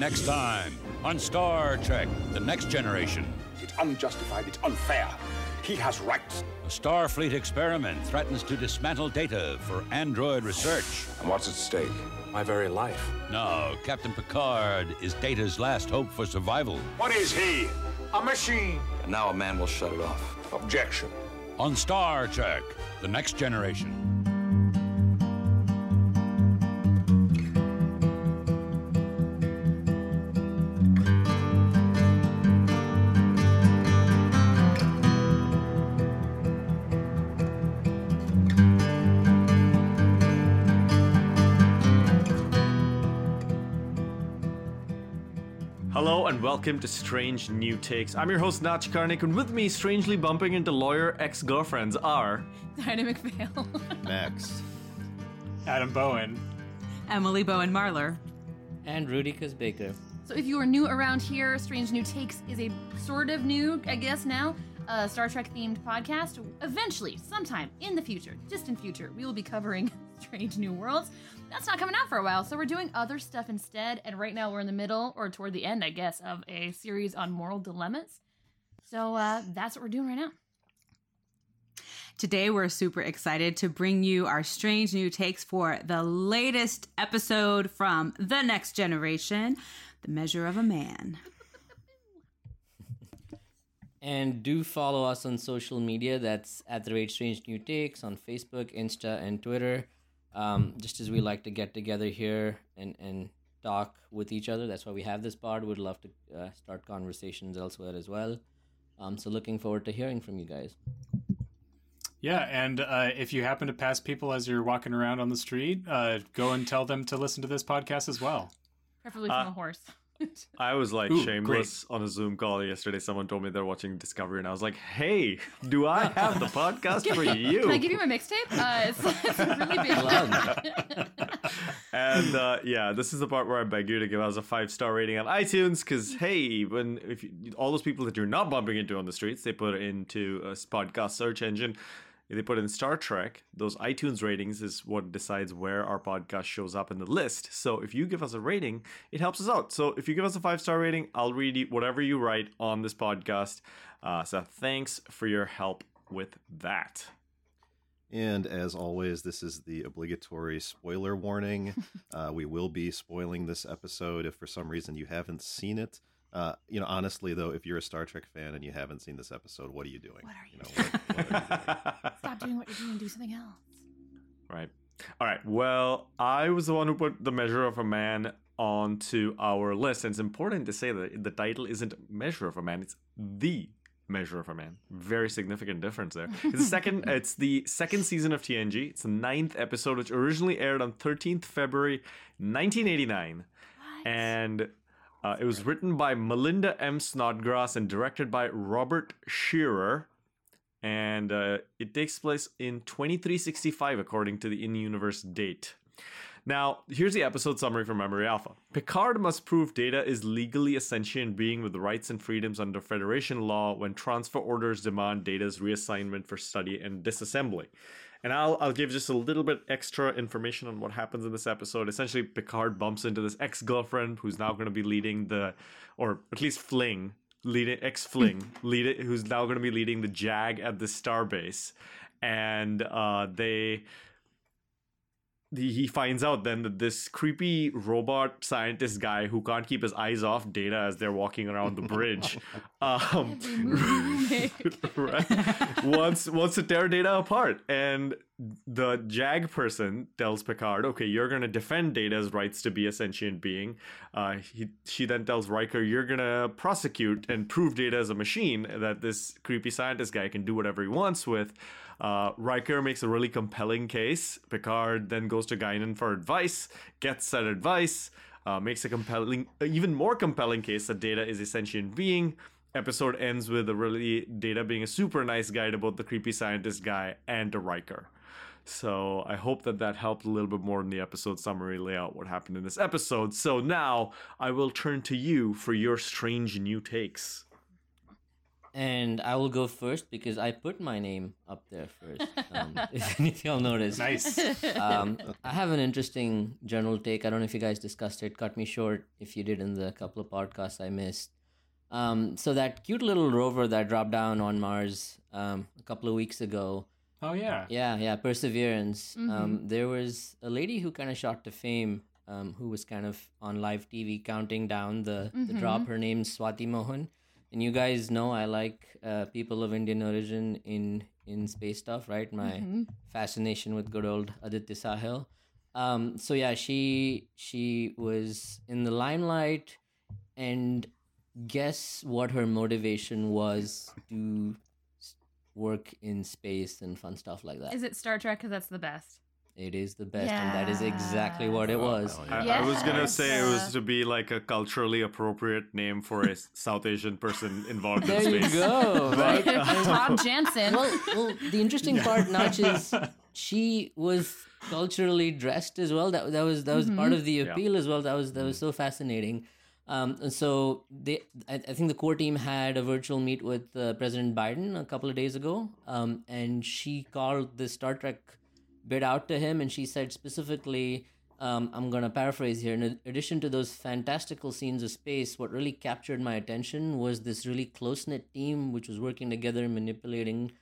Next time on Star Trek The Next Generation. It's unjustified, it's unfair. He has rights. A Starfleet experiment threatens to dismantle data for android research. And what's at stake? My very life. Now, Captain Picard is Data's last hope for survival. What is he? A machine. And now a man will shut it off. Objection. On Star Trek The Next Generation. Welcome to Strange New Takes. I'm your host Nach Karnik, and with me, strangely bumping into lawyer ex-girlfriends are Dinah McPhail. Next. Adam Bowen. Emily Bowen Marlar. And Rudy Baker. So if you are new around here, Strange New Takes is a sort of new, I guess now, uh, Star Trek themed podcast. Eventually, sometime in the future, distant future, we will be covering Strange New Worlds. That's not coming out for a while, so we're doing other stuff instead. And right now we're in the middle, or toward the end, I guess, of a series on moral dilemmas. So uh, that's what we're doing right now. Today, we're super excited to bring you our strange new takes for the latest episode from The Next Generation The Measure of a Man. And do follow us on social media. That's at the rate Strange New Takes on Facebook, Insta, and Twitter. Um, just as we like to get together here and, and talk with each other. That's why we have this pod. We'd love to uh, start conversations elsewhere as well. Um, so looking forward to hearing from you guys. Yeah, and uh, if you happen to pass people as you're walking around on the street, uh, go and tell them to listen to this podcast as well. Preferably from a horse. I was like Ooh, shameless on a Zoom call yesterday. Someone told me they're watching Discovery, and I was like, "Hey, do I have the podcast for you?" Can I give you my mixtape? Uh, it's, it's really big. and uh, yeah, this is the part where I beg you to give us a five star rating on iTunes because hey, when if you, all those people that you're not bumping into on the streets, they put it into a podcast search engine. They put in Star Trek. Those iTunes ratings is what decides where our podcast shows up in the list. So if you give us a rating, it helps us out. So if you give us a five star rating, I'll read whatever you write on this podcast. Uh, so thanks for your help with that. And as always, this is the obligatory spoiler warning. uh, we will be spoiling this episode if for some reason you haven't seen it. Uh, you know, honestly though, if you're a Star Trek fan and you haven't seen this episode, what are you doing? What are you, know, what- what are you doing? Stop doing what you're doing and do something else. Right. All right. Well, I was the one who put the measure of a man onto our list. And it's important to say that the title isn't measure of a man, it's the measure of a man. Very significant difference there. It's the second it's the second season of TNG. It's the ninth episode, which originally aired on 13th February 1989. And uh, it was written by Melinda M. Snodgrass and directed by Robert Scheerer and uh, it takes place in 2365 according to the in-universe date. Now, here's the episode summary from Memory Alpha. Picard must prove Data is legally a sentient being with rights and freedoms under Federation law when transfer orders demand Data's reassignment for study and disassembly. And I'll, I'll give just a little bit extra information on what happens in this episode. Essentially, Picard bumps into this ex girlfriend who's now going to be leading the, or at least fling, leading ex fling, lead it, who's now going to be leading the JAG at the starbase, and uh, they. The- He finds out then that this creepy robot scientist guy who can't keep his eyes off Data as they're walking around the bridge, um, Every move you make. right, wants wants to tear Data apart, and the JAG person tells Picard, "Okay, you're gonna defend Data's rights to be a sentient being." Uh, he, she then tells Riker, "You're gonna prosecute and prove Data as a machine that this creepy scientist guy can do whatever he wants with." Uh, Riker makes a really compelling case. Picard then goes to Guinan for advice, gets that advice, uh, makes a compelling, even more compelling case that Data is a sentient being. Episode ends with a really Data being a super nice guy to both the creepy scientist guy and to Riker. So I hope that that helped a little bit more in the episode summary layout what happened in this episode. So now I will turn to you for your strange new takes. And I will go first because I put my name up there first. Um, if any of y'all noticed. Nice. Um, I have an interesting general take. I don't know if you guys discussed it. Cut me short if you did in the couple of podcasts I missed. Um, so that cute little rover that dropped down on Mars um, a couple of weeks ago. Oh yeah. Yeah, yeah, Perseverance. Um, there was a lady who kind of shot to fame, um, who was kind of on live TV counting down the, the drop. Her name's Swati Mohan, and you guys know I like uh, people of Indian origin in in space stuff, right? My fascination with good old Aditya Sahil. Um, so yeah, she she was in the limelight, and guess what her motivation was to work in space and fun stuff like that. Is it Star Trek? Because that's the best. It is the best, and that is exactly what it was. I, I was gonna say it was to be like a culturally appropriate name for a South Asian person involved There in you space. go, right? Tom Jansen. well, well, the interesting part, Nach, is she was culturally dressed as well. That that was that was part of the appeal as well. That was that was so fascinating. Um, and so they, I, I think the core team had a virtual meet with uh, President Biden a couple of days ago, um, and she called the Star Trek bit out to him, and she said specifically, um, I'm going to paraphrase here. In addition to those fantastical scenes of space, what really captured my attention was this really close knit team which was working together and manipulating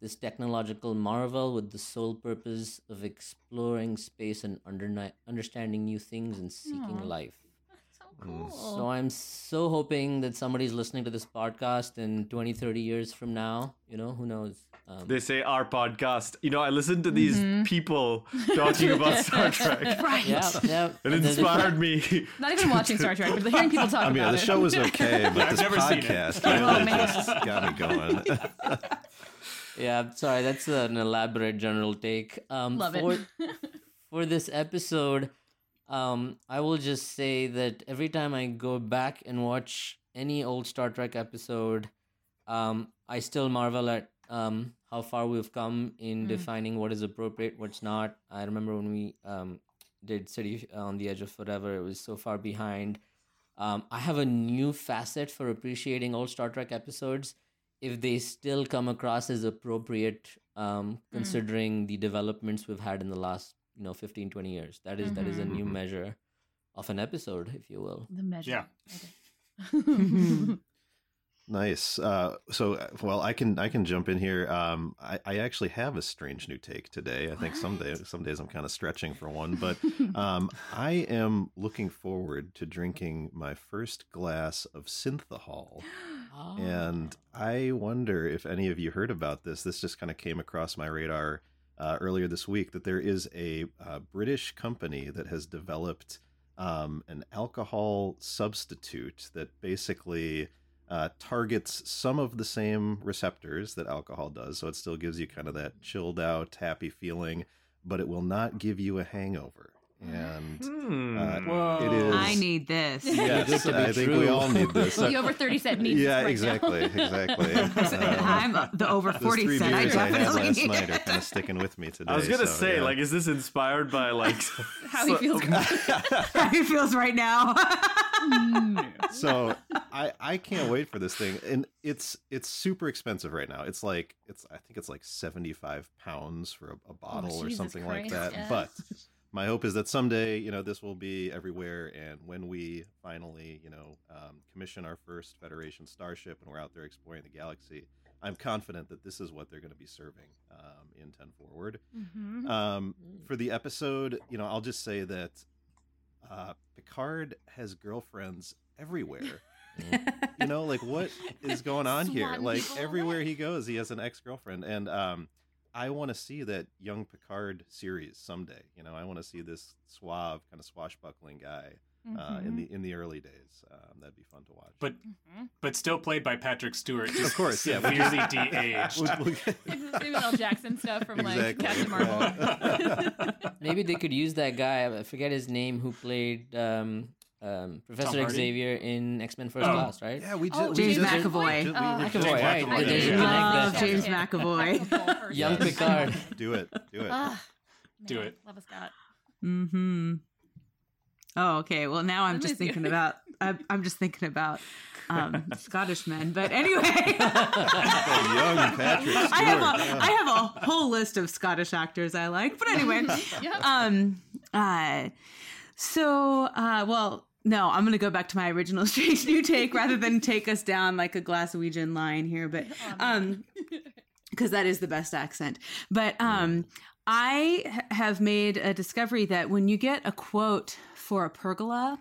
this technological marvel with the sole purpose of exploring space and under- understanding new things and seeking life. so cool. So I'm so hoping that somebody's listening to this podcast in 20, 30 years from now. You know, who knows? Um, They say our podcast. You know, I listened to these people talking about Star Trek. right. yeah, yeah. It and there's a- inspired me. Not even watching Star Trek, but hearing people talk I mean, about the it. show was okay, but I've this never seen it. podcast Oh, really just got me going. Yeah, sorry, that's an elaborate general take. Um, Love for, it. for this episode, um, I will just say that every time I go back and watch any old Star Trek episode, um, I still marvel at um, how far we've come in defining what is appropriate, what's not. I remember when we um, did City on the Edge of Forever, it was so far behind. Um, I have a new facet for appreciating old Star Trek episodes if they still come across as appropriate um, considering the developments we've had in the last you know 15 20 years that is that is a new measure of an episode if you will the measure. Yeah. Nice. Uh, so, uh, well, I can I can jump in here. Um, I, I actually have a strange new take today. I think some days some days I'm kind of stretching for one, but um, I am looking forward to drinking my first glass of synthahol. And I wonder if any of you heard about this. This just kind of came across my radar uh, earlier this week that there is a uh, British company that has developed um, an alcohol substitute that basically uh, targets some of the same receptors that alcohol does. So it still gives you kind of that chilled out, happy feeling, but it will not give you a hangover. And Hmm. uh, it is. I need this. Yes, to be I think we true. all need this. The over 30 set needs yeah, this right exactly, now. exactly. Uh, I'm the over those 40 three set. I beers I, had definitely last need night are kind of sticking with me today. I was gonna so, say, yeah. like, is this inspired by like How he feels. How he feels right now. So I I can't wait for this thing, and it's it's super expensive right now. It's like it's I think it's like seventy five pounds for a, a bottle or Jesus something like that. yes. But my hope is that someday you know this will be everywhere, and when we finally you know um, commission our first Federation starship and we're out there exploring the galaxy. I'm confident that this is what they're going to be serving um, in 10 Forward. Mhm. Um, for the episode, you know, I'll just say that uh, Picard has girlfriends everywhere. you know, like what is going on here? Like everywhere he goes, he has an ex girlfriend, and um, I want to see that young Picard series someday. You know, I want to see this suave, kind of swashbuckling guy uh, in the in the early days. Um, that'd be fun to watch. But but still played by Patrick Stewart. Just Of course, yeah, we severely de-aged. We'll- we'll- Samuel L. Jackson stuff from like Captain Marvel. maybe they could use that guy i forget his name who played um, um, professor xavier in x-men first Oh. class right yeah, we Oh, just we James just- McAvoy. we just- Oh, we McAvoy, just- right. McAvoy, There's a yeah. connect Love. James Okay. McAvoy. young Yes. picard Do it. Do it. Ah, Do it. Love a Scott. hmm Oh, okay. Well, now I'm just thinking about I, I'm just thinking about um, Scottish men. But anyway, young Patrick Stewart. I have a have a whole list of Scottish actors I like. But anyway, um, uh, so uh, well. No, I'm gonna go back to my original strange new take rather than take us down like a Glaswegian line here, but um, because that is the best accent. But um, I h- have made a discovery that when you get a quote for a pergola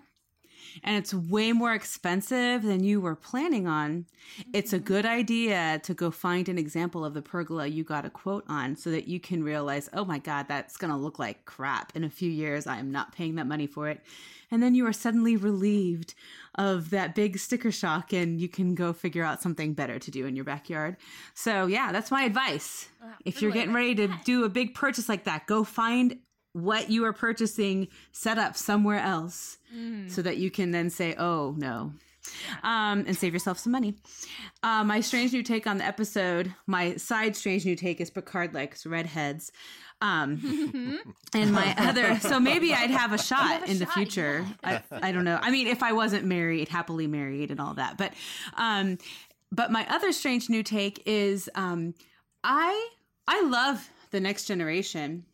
and it's way more expensive than you were planning on, it's a good idea to go find an example of the pergola you got a quote on so that you can realize, oh my God, that's going to look like crap in a few years. I am not paying that money for it. And then you are suddenly relieved of that big sticker shock and you can go figure out something better to do in your backyard. So, yeah, that's my advice. if you're getting ready to do a big purchase like that, go find what you are purchasing set up somewhere else so that you can then say, oh, no. Um, and save yourself some money. Uh, my strange new take on the episode, my side strange new take is Picard likes redheads. Um, and my other, so maybe I'd have a shot a in the shot, future. I, I don't know. I mean, if I wasn't married, happily married, and all that. But, um, but my other strange new take is, um, I I love the Next Generation.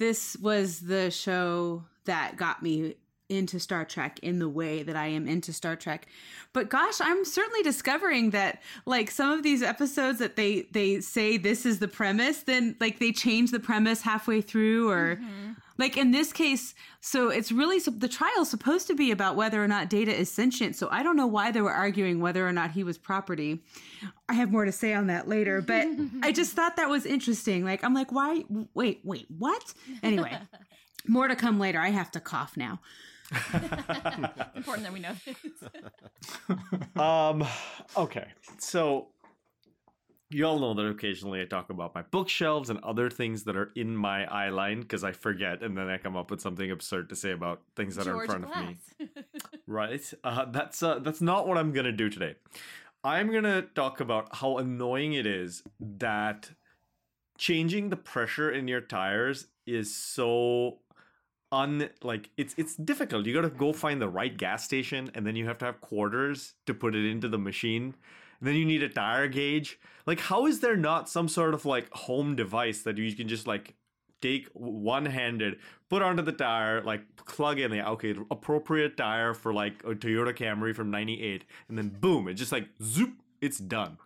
This was the show that got me into Star Trek in the way that I am into Star Trek. But gosh, I'm certainly discovering that like some of these episodes that they they say this is the premise, then like they change the premise halfway through or mm-hmm. Like in this case, so it's really the trial is supposed to be about whether or not Data is sentient. So I don't know why they were arguing whether or not he was property. I have more to say on that later, but I just thought that was interesting. Like I'm like, why? Wait, wait, what? Anyway, more to come later. I have to cough now. Important that we know this. Um, okay. So you all know that occasionally I talk about my bookshelves and other things that are in my eye line because I forget and then I come up with something absurd to say about things that George are in front of me. Right. Uh, that's uh, that's not what I'm gonna do today. I'm gonna talk about how annoying it is that changing the pressure in your tires is so un like it's it's difficult. You gotta go find the right gas station and then you have to have quarters to put it into the machine. Then you need a tire gauge. Like, how is there not some sort of like home device that you can just like take one handed, put onto the tire, like plug in the okay, appropriate tire for like a Toyota Camry from 98, and then boom, it just like zoop, it's done.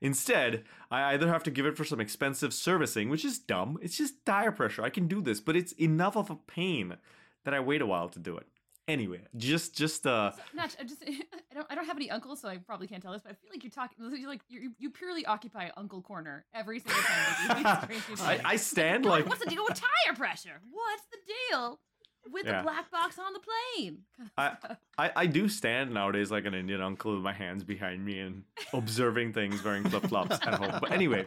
Instead, I either have to give it for some expensive servicing, which is dumb. It's just tire pressure. I can do this, but it's enough of a pain that I wait a while to do it. Anyway, just just uh Not I just I don't I don't have any uncles, so I probably can't tell this, but I feel like you're talking you're like you you purely occupy uncle corner every single time. you do these strange I. I stand God, like what's the deal with tire pressure? What's the deal with Yeah. the black box on the plane? I, I I do stand nowadays like an Indian uncle with my hands behind me and observing things wearing flip flops at home. But anyway,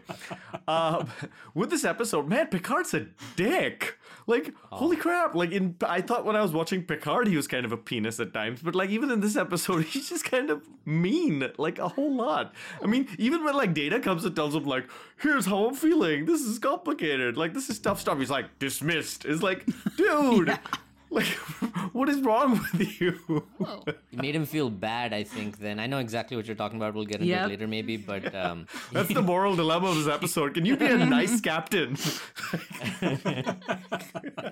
uh, with this episode, man, Picard's a dick. Like, holy crap! Like, in I thought when I was watching Picard, he was kind of a penis at times, but like even in this episode, he's just kind of mean, like a whole lot. I mean, even when like Data comes and tells him like, "Here's how I'm feeling. This is complicated. Like, this is tough stuff," he's like, "Dismissed." Is like, dude. Like, what is wrong with you? Oh, You made him feel bad, I think. Then I know exactly what you're talking about. We'll get into Yep. it later, maybe. But um, That's the moral dilemma of this episode. Can you be a nice captain?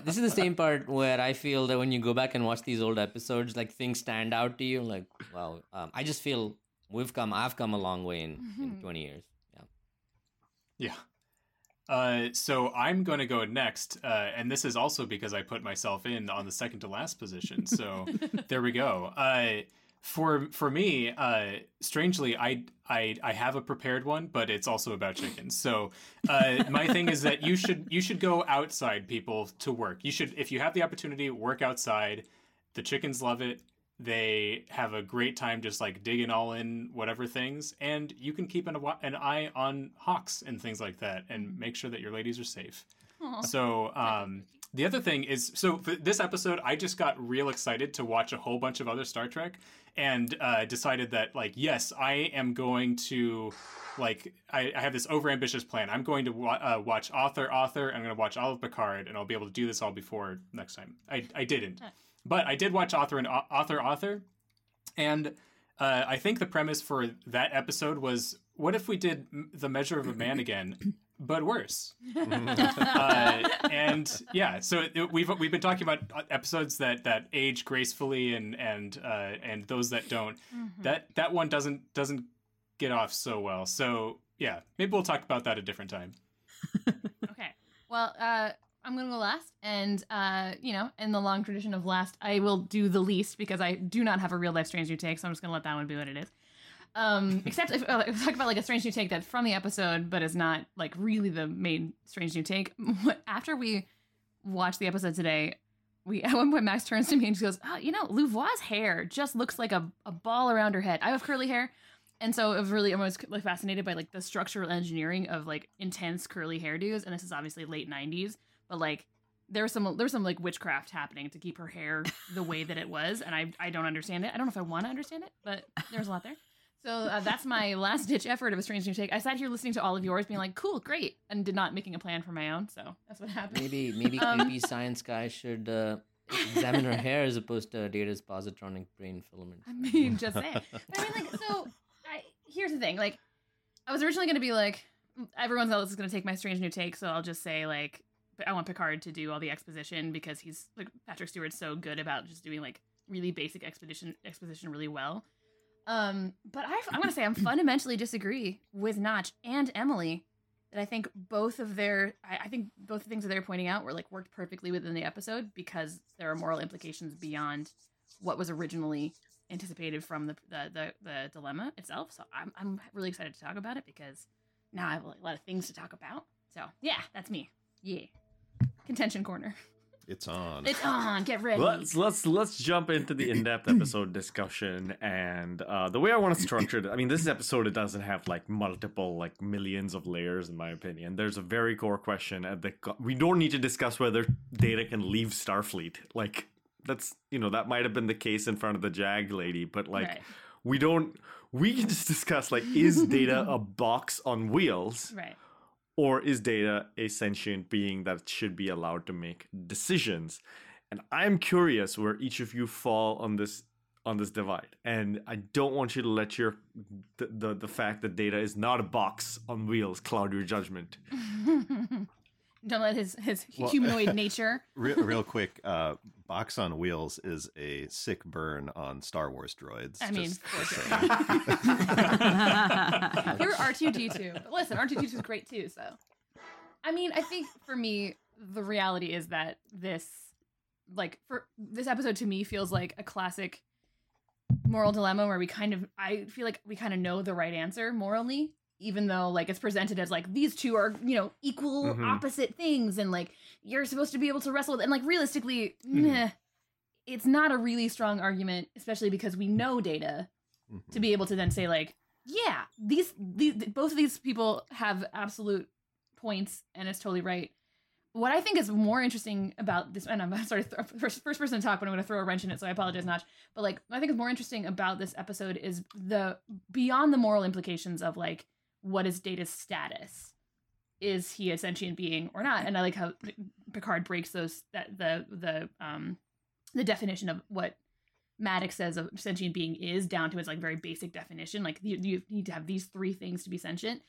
this is the same part where I feel that when you go back and watch these old episodes, like things stand out to you. Like, wow, um, I just feel we've come, I've come a long way in, in 20 years. Yeah. Yeah. Uh, so I'm going to go next, uh, and this is also because I put myself in on the second to last position. So there we go. Uh, for for me, uh, strangely, I, I I have a prepared one, but it's also about chickens. So uh, my thing is that you should you should go outside, people, to work. You should, if you have the opportunity, work outside. The chickens love it. They have a great time just like digging all in whatever things, and you can keep an, an eye on hawks and things like that, and make sure that your ladies are safe. So um, the other thing is, so for this episode, I just got real excited to watch a whole bunch of other Star Trek, and uh, decided that like, yes, I am going to. Like I, I have this overambitious plan. I'm going to wa- uh, watch author, author. I'm going to watch all of Picard, and I'll be able to do this all before next time. I, I didn't, but I did watch author and au- author, author, And uh, I think the premise for that episode was what if we did the measure of a man again, but worse? uh, and yeah, so it, we've we've been talking about episodes that that age gracefully and and uh, and those that don't. Mm-hmm. That that one doesn't doesn't get off so well. So yeah, maybe we'll talk about that a different time. okay. Well, uh, I'm gonna go last, and uh, you know, in the long tradition of last, I will do the least because I do not have a real life strange new take, so I'm just gonna let that one be what it is. Um, except if, uh, talk about like a strange new take that's from the episode, but is not like really the main strange new take. After we watched the episode today, we at one point Max turns to me and she goes, oh, "You know, Louvois' hair just looks like a, a ball around her head. I have curly hair." And so it was really I was like fascinated by like the structural engineering of like intense curly hairdos, and this is obviously late '90s, but like there's some there's some like witchcraft happening to keep her hair the way that it was, and I I don't understand it. I don't know if I want to understand it, but there's a lot there. So uh, that's my last ditch effort of a strange new take. I sat here listening to all of yours, being like, "Cool, great," and did not making a plan for my own. So that's what happened. Maybe maybe um, creepy science guy should uh, examine her hair as opposed to Data's positronic brain filament. I mean, just say. I mean, like, so I, here's the thing. Like, I was originally going to be like, everyone else is going to take my strange new take, so I'll just say like, I want Picard to do all the exposition because he's like Patrick Stewart's so good about just doing like really basic exposition exposition really well. Um, but I, I'm to say I'm fundamentally disagree with Notch and Emily that I think both of their I, I, think both the things that they're pointing out were like worked perfectly within the episode because there are moral implications beyond what was originally anticipated from the the, the, the dilemma itself. So I'm I'm really excited to talk about it because now I have a lot of things to talk about. So yeah, that's me. Yeah, contention corner. It's on. It's on. Get ready. Let's let's let's jump into the in-depth episode discussion and uh, the way I want to structure it. I mean, this episode it doesn't have like multiple like millions of layers in my opinion. There's a very core question at the we don't need to discuss whether Data can leave Starfleet. Like that's you know that might have been the case in front of the JAG lady, but like right. we don't. We can just discuss like is Data a box on wheels? Right or is data a sentient being that should be allowed to make decisions? And I'm curious where each of you fall on this on this divide. And I don't want you to let your the the, the fact that data is not a box on wheels cloud your judgment. don't let his his well, humanoid nature. real, real quick, uh, Box on Wheels is a sick burn on Star Wars droids. I mean, you're R two D two. But listen, R two D two is great too. So, I mean, I think for me, the reality is that this, like, for this episode to me feels like a classic moral dilemma where we kind of, I feel like we kind of know the right answer morally, even though like it's presented as like these two are you know equal mm-hmm. opposite things and like you're supposed to be able to wrestle with and like realistically mm-hmm. meh, it's not a really strong argument especially because we know data mm-hmm. to be able to then say like yeah these, these both of these people have absolute points and it's totally right what I think is more interesting about this, and I'm sorry, first, first person to talk, but I'm going to throw a wrench in it, so I apologize, Notch. But like, I think is more interesting about this episode is the beyond the moral implications of like what is Data's status? Is he a sentient being or not? And I like how Picard breaks those that the the um the definition of what Maddox says a sentient being is down to its like very basic definition. Like you, you need to have these three things to be sentient.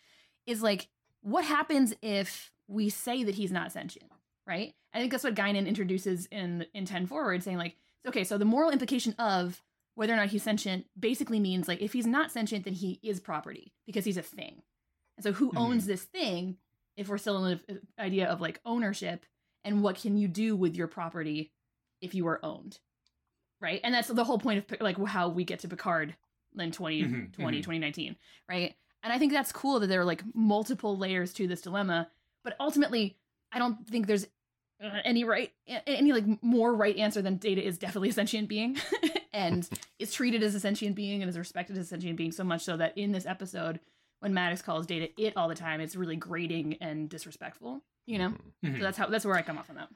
Is like what happens if we say that he's not sentient, right? I think that's what Guinan introduces in in Ten Forward, saying like, okay, so the moral implication of whether or not he's sentient basically means like if he's not sentient, then he is property because he's a thing. And so, who mm-hmm. owns this thing? If we're still in the idea of like ownership, and what can you do with your property if you are owned, right? And that's the whole point of like how we get to Picard in 2020, mm-hmm. 2019, mm-hmm. right? And I think that's cool that there are like multiple layers to this dilemma, but ultimately, I don't think there's uh, any right any like more right answer than data is definitely a sentient being and is treated as a sentient being and is respected as a sentient being so much so that in this episode when Maddox calls data it all the time it's really grating and disrespectful you know mm-hmm. so that's how that's where i come off on that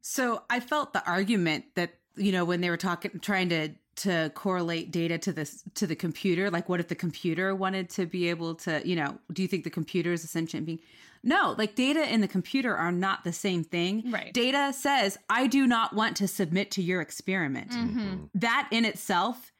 so i felt the argument that you know when they were talking trying to to correlate data to this to the computer like what if the computer wanted to be able to you know do you think the computer is a sentient being no, like data and the computer are not the same thing. Right. Data says, I do not want to submit to your experiment. Mm-hmm. That in itself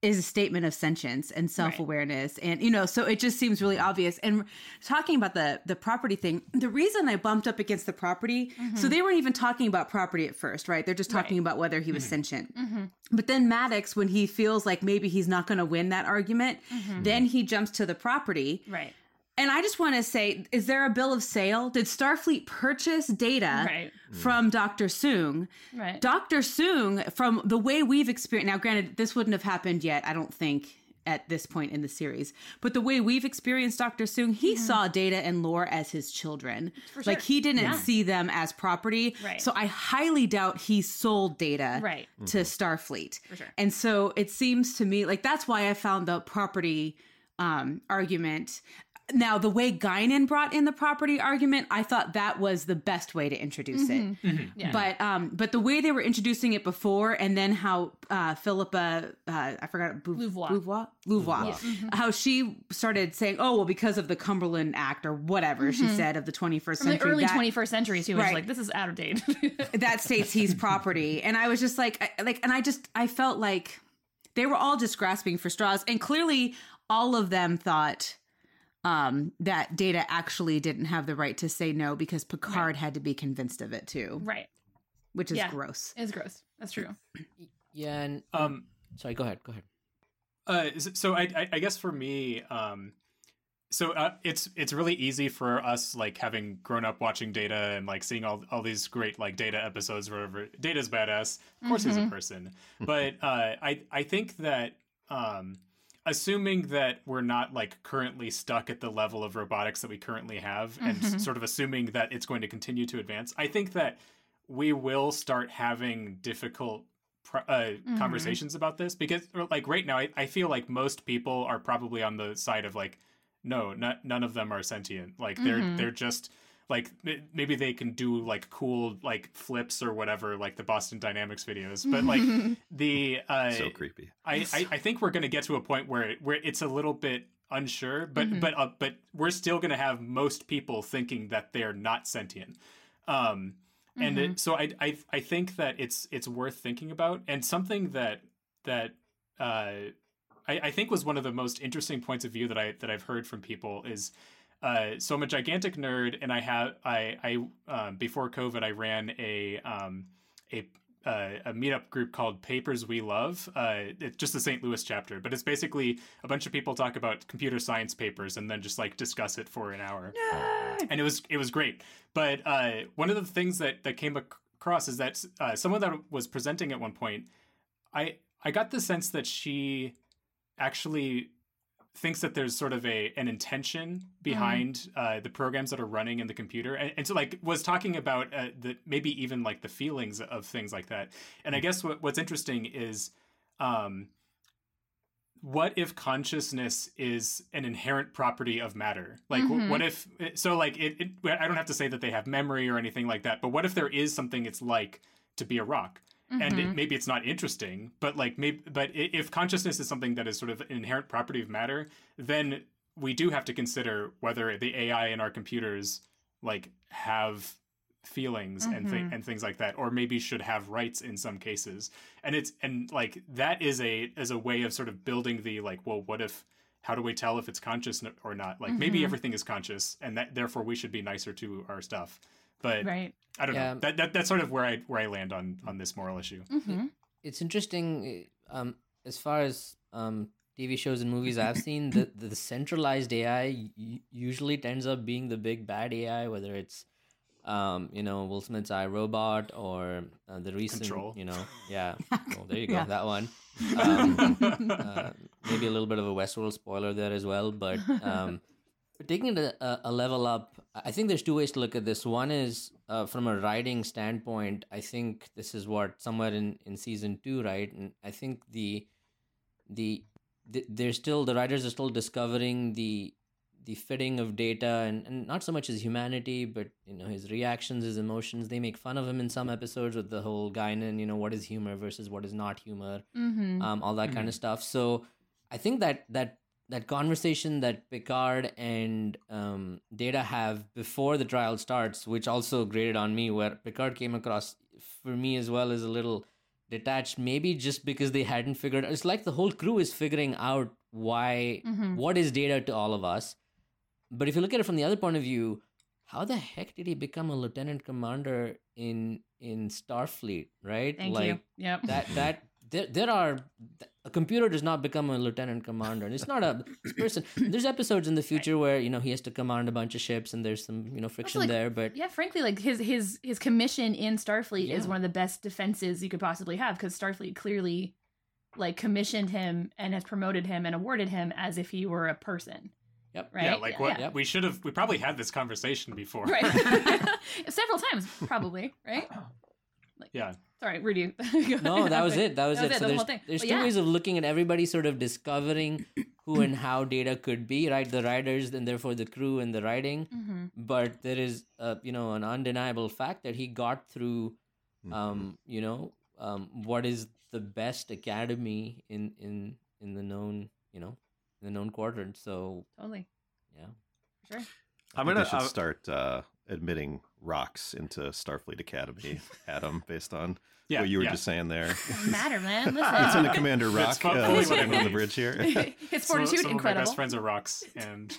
is a statement of sentience and self-awareness and you know so it just seems really obvious. And talking about the the property thing the reason i bumped up against the property so mm-hmm. they weren't even talking about property at first right? They're just talking about whether he was mm-hmm. sentient. Mm-hmm. But then maddox when he feels like maybe he's not going to win that argument then he jumps to the property. Right. And I just want to say, is there a bill of sale? Did Starfleet purchase data Right. from Dr. Soong? Right. Dr. Soong, from the way we've experienced, now granted, this wouldn't have happened yet, I don't think, at this point in the series, but the way we've experienced Dr. Soong, he saw Data and Lore as his children. Like he didn't Yeah. see them as property. Right. So I highly doubt he sold Data Right. to Starfleet. For sure. And so it seems to me like that's why I found the property um, argument. Now, the way Guinan brought in the property argument, I thought that was the best way to introduce it. Yeah. But um, but the way they were introducing it before, and then how uh, Phillipa, uh, I forgot, Bou- Louvois. Louvois, Louvois, how she started saying, "Oh, well, because of the Cumberland Act or whatever she said of the 21st From century." the early that- 21st century too, it was Right. like this is out of date. that states he's property and i was just like I, like and i just i felt like they were all just grasping for straws and clearly all of them thought um that data actually didn't have the right to say no because picard had to be convinced of it too right. which is Yeah. gross It's gross. That's true. Yeah, and Um, sorry, go ahead, go ahead. Uh, so I, I, I guess for me, um, so uh, it's it's really easy for us like having grown up watching Data and like seeing all all these great like Data episodes wherever Data's badass. Of course, he's a person, but uh, I I think that um, assuming that we're not like currently stuck at the level of robotics that we currently have, and mm-hmm. sort of assuming that it's going to continue to advance, I think that we will start having difficult pr- uh, mm-hmm. conversations about this because uh, like right now I, I feel like most people are probably on the side of like no not, none of them are sentient. Like they're mm-hmm. they're just like maybe they can do like cool like flips or whatever like the boston dynamics videos but like the uh so creepy. I, I, I think we're going to get to a point where where it's a little bit unsure, but but uh, but we're still going to have most people thinking that they're not sentient. Um, and it, so I, I I think that it's it's worth thinking about, and something that that uh, I, I think was one of the most interesting points of view that I that I've heard from people is. Uh, so I'm a gigantic nerd, and I have I I um, before COVID I ran a um, a uh, a meetup group called Papers We Love. Uh, it's just the St. Louis chapter, but it's basically a bunch of people talk about computer science papers and then just like discuss it for an hour. And it was it was great. But uh, one of the things that that came across is that uh, someone that was presenting at one point, I I got the sense that she actually thinks that there's sort of a an intention behind uh, the programs that are running in the computer, and, and so like was talking about uh, the maybe even like the feelings of things like that. And I guess what, what's interesting is, um, what if consciousness is an inherent property of matter? Like, wh- what if so? Like, it, it. I don't have to say that they have memory or anything like that, but what if there is something it's like to be a rock? And it, mm-hmm. maybe it's not interesting but like maybe but if consciousness is something that is sort of an inherent property of matter then we do have to consider whether the ai in our computers like have feelings and th- mm-hmm. and things like that or maybe should have rights in some cases. And it's and like that is a as a way of sort of building the like well what if how do we tell if it's conscious or not? Like maybe mm-hmm. everything is conscious and that therefore we should be nicer to our stuff but Right. I don't Yeah. know. That, that that's sort of where I where I land on on this moral issue. Mm-hmm. it's interesting uh, um as far as um tv shows and movies i've seen the the centralized ai usually tends up being the big bad ai whether it's um you know will smith's I, Robot or uh, the recent Control. you know yeah well there you go Yeah. that one um, uh, maybe a little bit of a westworld spoiler there as well but um taking it a, a- a level up. I think there's two ways to look at this. One is uh, from a writing standpoint i think this is what somewhere in in season two right? And i think the the, the they're still the writers are still discovering the the fitting of data and, and not so much his humanity but you know his reactions his emotions. They make fun of him in some episodes with the whole Guinan, you know what is humor versus what is not humor Mm-hmm. um, all that kind of stuff. So I think that that that conversation that Picard and um, Data have before the trial starts, which also grated on me, where Picard came across for me as well as a little detached maybe just because they hadn't figured it's like the whole crew is figuring out why Mhm. what is data to all of us but if you look at it from the other point of view how the heck did he become a lieutenant commander in in starfleet right Thank like you. Yep. that that there, there are a computer does not become a lieutenant commander and it's not a person there's episodes in the future where you know he has to command a bunch of ships and there's some you know friction like, there but Yeah, frankly, like his his his commission in Starfleet is one of the best defenses you could possibly have because Starfleet clearly like commissioned him and has promoted him and awarded him as if he were a person. Yep. Right. Yeah, like what Yeah. we should have. We probably had this conversation before. Right. Several times, probably. Right. yeah. Sorry, Rudy. no that was it that was it the so whole there's, thing. there's But two yeah. ways of looking at everybody sort of discovering who and how data could be right the writers and therefore the crew and the writing Mhm. but there is uh, you know an undeniable fact that he got through um you know um what is the best academy in in in the known you know in the known quadrant so Totally. yeah Sure. I I'm gonna they should I'm- start uh, admitting rocks into Starfleet Academy, Adam, based on Yeah, what you were yeah. just saying there. Doesn't matter, man. Lieutenant Listen. Commander Rock That's uh, fully what on the bridge here. His Some, fortitude, some of my incredible. best friends are rocks, and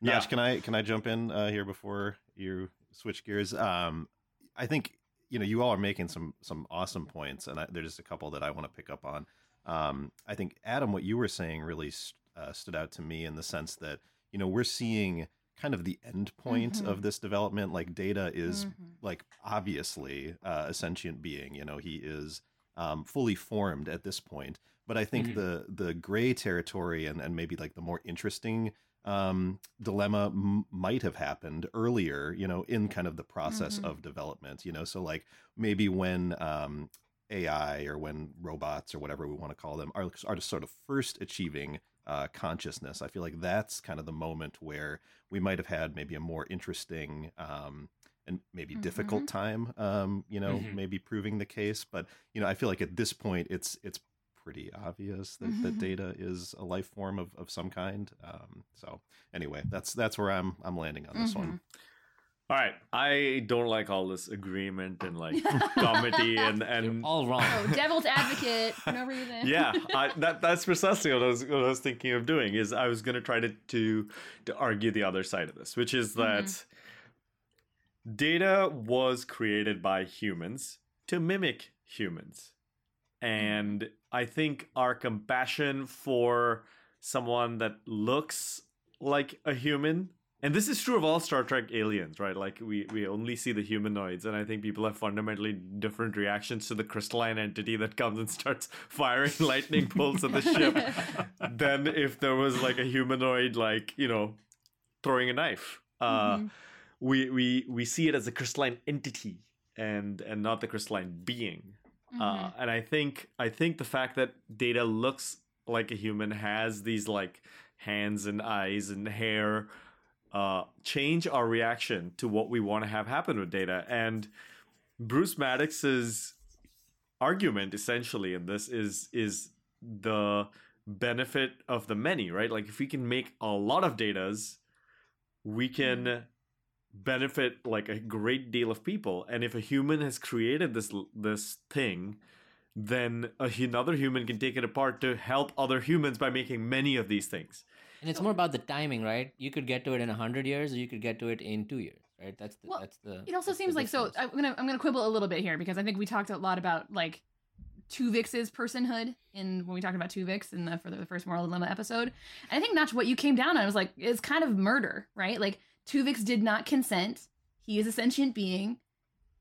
Notch, Yeah. can I can I jump in uh, here before you switch gears? Um, I think you know you all are making some some awesome points, and I, there's just a couple that I want to pick up on. Um, I think Adam, what you were saying really st- uh, stood out to me in the sense that you know we're seeing kind of the end point Mhm. of this development. Like Data is Mhm. like obviously uh, a sentient being. You know, he is um, fully formed at this point. But I think Mhm. the the gray territory and and maybe like the more interesting um, dilemma m- might have happened earlier. You know, in kind of the process Mhm. of development. You know, so like maybe when um, AI or when robots or whatever we want to call them are are just sort of first achieving uh, consciousness. I feel like that's kind of the moment where we might have had maybe a more interesting um, and maybe difficult time. Um, you know, Mhm. maybe proving the case. But you know, I feel like at this point, it's it's pretty obvious that, that Mhm. data is a life form of, of some kind. Um, so anyway, that's that's where I'm I'm landing on this one. All right i don't like all this agreement and like comedy and and all wrong Oh, devil's advocate for no reason. yeah, I, that that's precisely what I was what I was thinking of doing. Is I was going to try to to to argue the other side of this, which is mm-hmm. that data was created by humans to mimic humans, and I think our compassion for someone that looks like a human and this is true of all Star Trek aliens, right? Like we we only see the humanoids, and I think people have fundamentally different reactions to the crystalline entity that comes and starts firing lightning bolts at the ship than if there was like a humanoid, like you know, throwing a knife. Uh, Mhm. We we we see it as a crystalline entity and and not the crystalline being. Mm-hmm. Uh, and I think I think the fact that Data looks like a human has these like hands and eyes and hair uh, change our reaction to what we want to have happen with Data. And Bruce Maddox's argument essentially in this is is the benefit of the many, right? Like if we can make a lot of datas, we can benefit like a great deal of people. And if a human has created this this thing, then a, another human can take it apart to help other humans by making many of these things. And it's more about the timing right you could get to it in 100 years or you could get to it in two years right that's the Well, that's the It also that's the seems like so. I'm gonna I'm gonna quibble a little bit here because I think we talked a lot about like Tuvix's personhood in when we talked about Tuvix in the for the first moral dilemma episode. And I think not what you came down on was like it's kind of murder, right? Like Tuvix did not consent. He is a sentient being,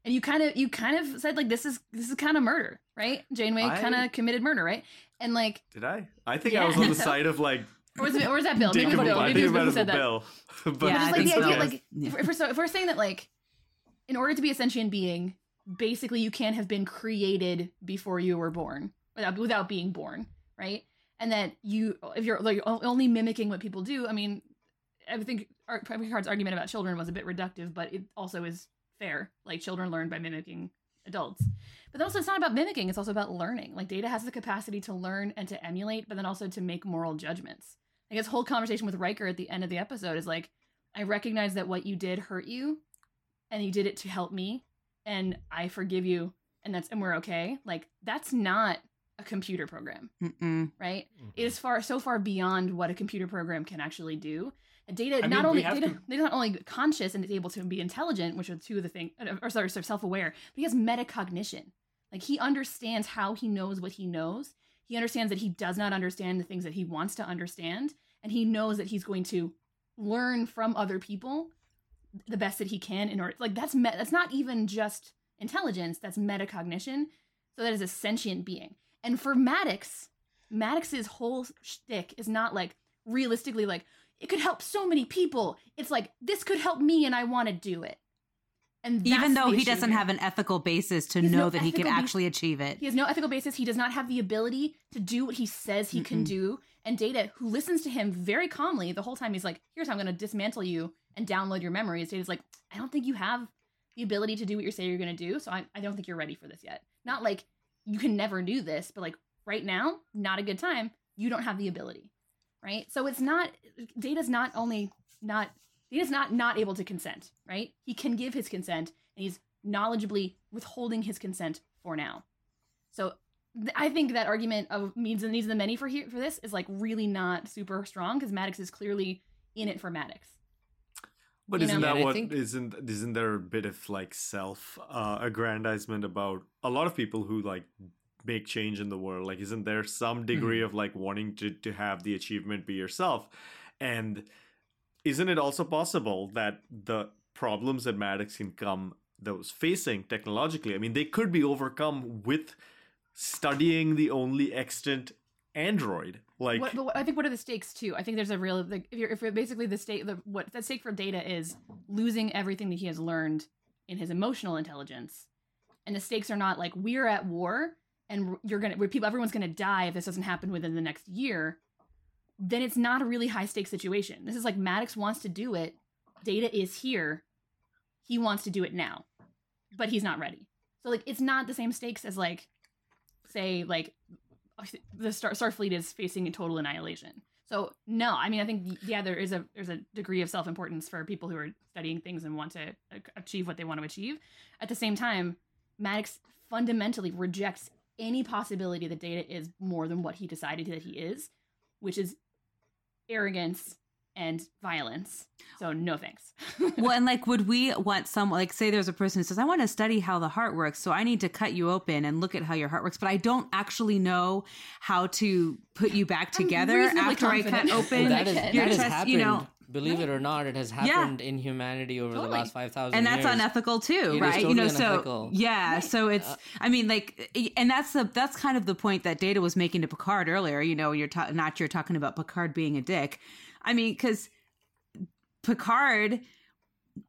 and you kind of you kind of said like this is this is kind of murder, right? Janeway kind of committed murder, right? And like, Did I? I think I was on the side of like or was, it, or was that Bill? Maybe it was Bill. I Maybe think it it was Bill who said that. Bill. but Yeah, I Just like the idea, Yes. like Yeah. if, if we're so if we're saying that like in order to be a sentient being, basically you can't have been created before you were born without without being born, right? And that you if you're like only mimicking what people do, I mean, I think Ar- Picard's argument about children was a bit reductive, but it also is fair. Like children learn by mimicking adults. But then also it's not about mimicking, it's also about learning. Like data has the capacity to learn and to emulate, but then also to make moral judgments. Like his whole conversation with Riker at the end of the episode is like, I recognize that what you did hurt you, and you did it to help me, and I forgive you, and that's and we're okay. Like that's not a computer program, Mm-mm. right? It is far so far beyond what a computer program can actually do. And data I not mean, we only data, to- they're not only conscious and is able to be intelligent, which are two of the things, uh, or sorry, so self-aware, but he has metacognition. Like he understands how he knows what he knows. He understands that he does not understand the things that he wants to understand, and he knows that he's going to learn from other people the best that he can in order. Like that's me- that's not even just intelligence. That's metacognition. So that is a sentient being. And for Maddox, Maddox's whole shtick is not like realistically like it could help so many people. It's like this could help me, and I want to do it. And Even though he doesn't here. have an ethical basis to know no that he can actually achieve it. He has no ethical basis. He does not have the ability to do what he says he can Mm-mm. do. And Data, who listens to him very calmly the whole time, he's like, "Here's how I'm going to dismantle you and download your memories." Data's like, "I don't think you have the ability to do what you say you're going to do, so I, I don't think you're ready for this yet." Not like you can never do this, but like right now, not a good time. You don't have the ability, right? So it's not Data's not only not Data's not not able to consent, right? He can give his consent, and he's knowledgeably withholding his consent for now. So th- I think that argument of means and needs of the many for here for this is like really not super strong because Maddox is clearly in it for Maddox. But You isn't know? that Yeah, I what think- isn't isn't there a bit of like self uh, aggrandizement about a lot of people who like make change in the world? Like, isn't there some degree of like wanting to to have the achievement be yourself? And isn't it also possible that the problems that Maddox can come those facing technologically, I mean, they could be overcome with studying the only extant android. Like, what, what, I think what are the stakes too? I think there's a real like if you're if you're basically the state the what the stake for Data is losing everything that he has learned in his emotional intelligence, and the stakes are not like we're at war and you're gonna people everyone's gonna die if this doesn't happen within the next year. Then it's not a really high stakes situation. This is like Maddox wants to do it. Data is here. He wants to do it now, but he's not ready. So like it's not the same stakes as like say like the Star Starfleet is facing a total annihilation. So no, I mean I think yeah there is a there's a degree of self importance for people who are studying things and want to achieve what they want to achieve. At the same time, Maddox fundamentally rejects any possibility that Data is more than what he decided that he is, which is arrogance and violence. So no thanks. well, and like, would we want some, like, say there's a person who says, I want to study how the heart works, so I need to cut you open and look at how your heart works, but I don't actually know how to put you back together reasonably after I cut confident. open that is Your your that has chest, happened. you know. Believe it or not, it has happened in humanity over Totally. the last five thousand and years. that's unethical too It is right? You know totally so yeah Right. so it's i mean like and that's the that's kind of the point that data was making to picard earlier you know you're ta- not you're talking about picard being a dick. I mean because picard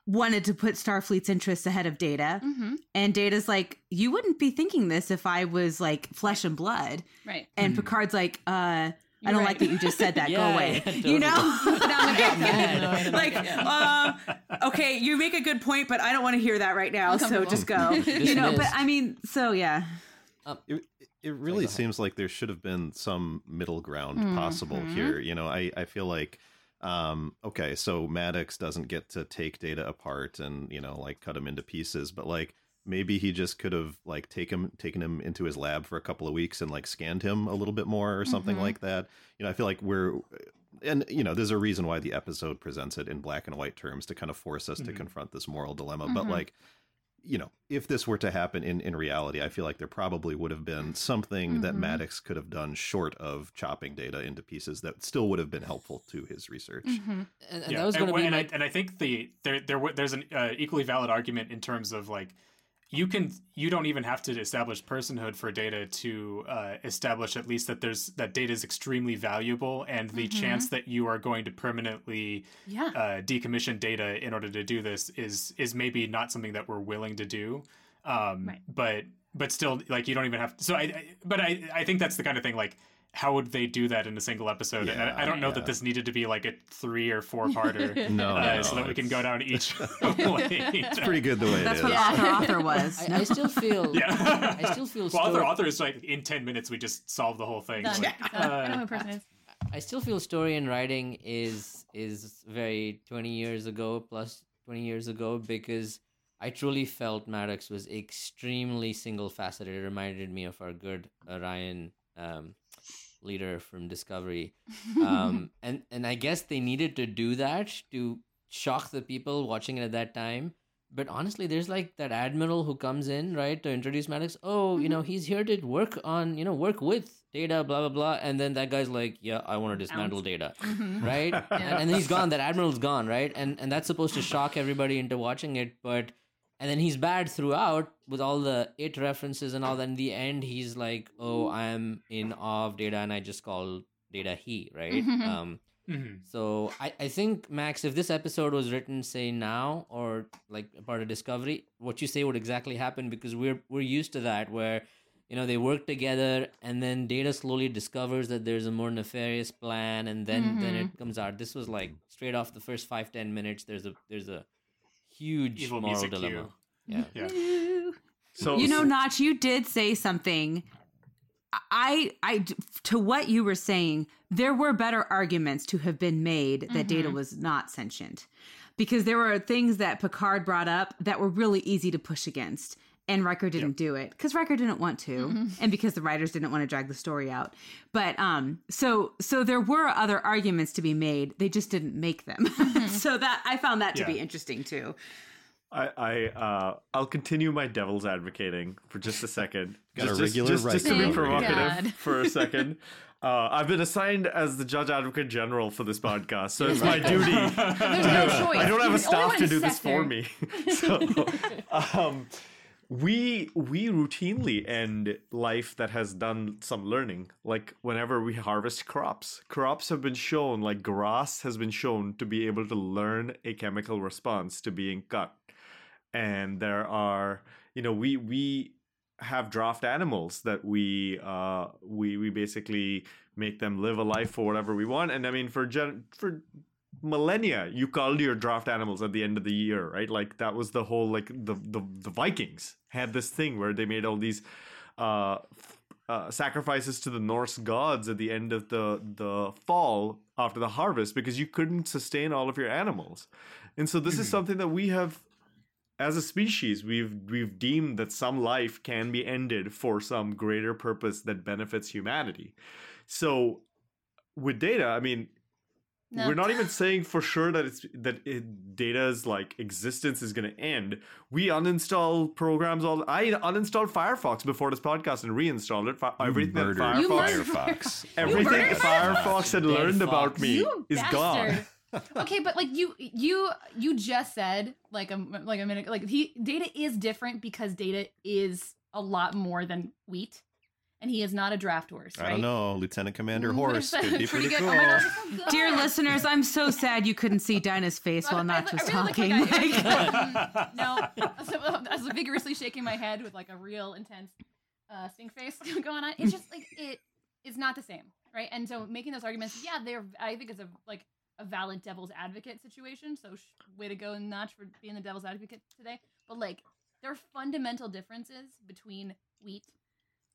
wanted to put starfleet's interests ahead of data. Hmm and data's like you wouldn't be thinking this if i was like flesh and blood. Right. and picard's like uh I You're don't right. like that you just said that. Go away. yeah, You know? totally. Like, mad. um, okay, you make a good point, but I don't want to hear that right now. So just go. you know, but I mean, so yeah. It, it really seems like there should have been some middle ground possible Mhm. here. You know, I, I feel like, um, okay, so Maddox doesn't get to take data apart and, you know, like cut him into pieces, but like maybe he just could have like taken taken him into his lab for a couple of weeks and like scanned him a little bit more or something Mhm. like that. You know, I feel like we're and you know, there's a reason why the episode presents it in black and white terms to kind of force us to Mhm. confront this moral dilemma. But Mhm. like you know, if this were to happen in, in reality, I feel like there probably would have been something that Mhm. Maddox could have done short of chopping data into pieces that still would have been helpful to his research. hmm and, and yeah, that was going to and, be and, my I, and I think the there there w- there's an uh, equally valid argument in terms of like you can you don't even have to establish personhood for data to uh, establish at least that there's that data is extremely valuable and the Mhm. chance that you are going to permanently Yeah. uh, decommission data in order to do this is is maybe not something that we're willing to do um Right. but but still like you don't even have so I, I but I I think that's the kind of thing like how would they do that in a single episode and I, I don't know Yeah. that this needed to be like a three or four parter No, uh, no, so that we can go down each. It's pretty good the way it is. That's what what is. author author was. I, I still feel yeah I still feel well, author author is like in 10 minutes we just solve the whole thing Done. Like, Done. I know who uh, person is. I still feel story and writing is is very 20 years ago plus 20 years ago because I truly felt Maddox was extremely single faceted. It reminded me of our good Orion um, leader from Discovery. Um, and, and I guess they needed to do that to shock the people watching it at that time. But honestly, there's like that admiral who comes in, right, to introduce Maddox. Oh, you know, he's here to work on, you know, work with data, blah, blah, blah. And then that guy's like, yeah, I want to dismantle data, right? and, and then he's gone. That admiral's gone, right? And, and that's supposed to shock everybody into watching it. But and then he's bad throughout with all the it references and all that. In the end he's like oh i'm in awe of data and i just call data he right? Um Mhm. so I, I think max if this episode was written say now or like part of discovery what you say would exactly happen because we're we're used to that where you know they work together and then data slowly discovers that there's a more nefarious plan and then then it comes out. This was like straight off the first five ten minutes there's a there's a huge Evil moral music dilemma. Cue. yeah. Yeah. So you know, Notch, you did say something. I, I, to what you were saying, there were better arguments to have been made that mm-hmm. Data was not sentient, because there were things that Picard brought up that were really easy to push against, and Riker didn't do it because Riker didn't want to, and because the writers didn't want to drag the story out. But um, so so there were other arguments to be made. They just didn't make them. so that I found that to be interesting too. I, I uh, I'll continue my devil's advocating for just a second. Got a just, regular just, right just to to be provocative God. for a second. Uh, I've been assigned as the judge advocate general for this podcast, so it's my duty. There's no choice. I don't have a staff to do this sat for me. so, um, we we routinely end life that has done some learning. Like whenever we harvest crops, crops have been shown, like grass has been shown to be able to learn a chemical response to being cut. And there are, you know, we we have draft animals that we uh we we basically make them live a life for whatever we want and i mean for gen for millennia you called your draft animals at the end of the year right? Like that was the whole like the the, the vikings had this thing where they made all these uh, uh sacrifices to the norse gods at the end of the the fall after the harvest because you couldn't sustain all of your animals. And so this is something that we have as a species we've we've deemed that some life can be ended for some greater purpose that benefits humanity. So with data i mean No. we're not even saying for sure that it's that it, data's like existence is going to end. We uninstall programs all i uninstalled firefox before this podcast and reinstalled it. Fi- everything that Murdered You firefox. murdered- Firefox. everything murdered firefox had Dead learned about me You is gone. Okay, but like you, you, you just said like a like a minute like he data is different because data is a lot more than wheat, and he is not a draft horse. I don't know. Lieutenant Commander Mm, Horse could be pretty, good. cool. Oh my so good. Dear listeners, I'm so sad you couldn't see Dinah's face while I- Notch I was talking. like I- Like- no, so, I was vigorously shaking my head with like a real intense uh, stink face going on. It's just like it is not the same, right? And so making those arguments, yeah, they're. I think it's a like a valid devil's advocate situation. So sh- way to go, Notch, for being the devil's advocate today. But like, there are fundamental differences between wheat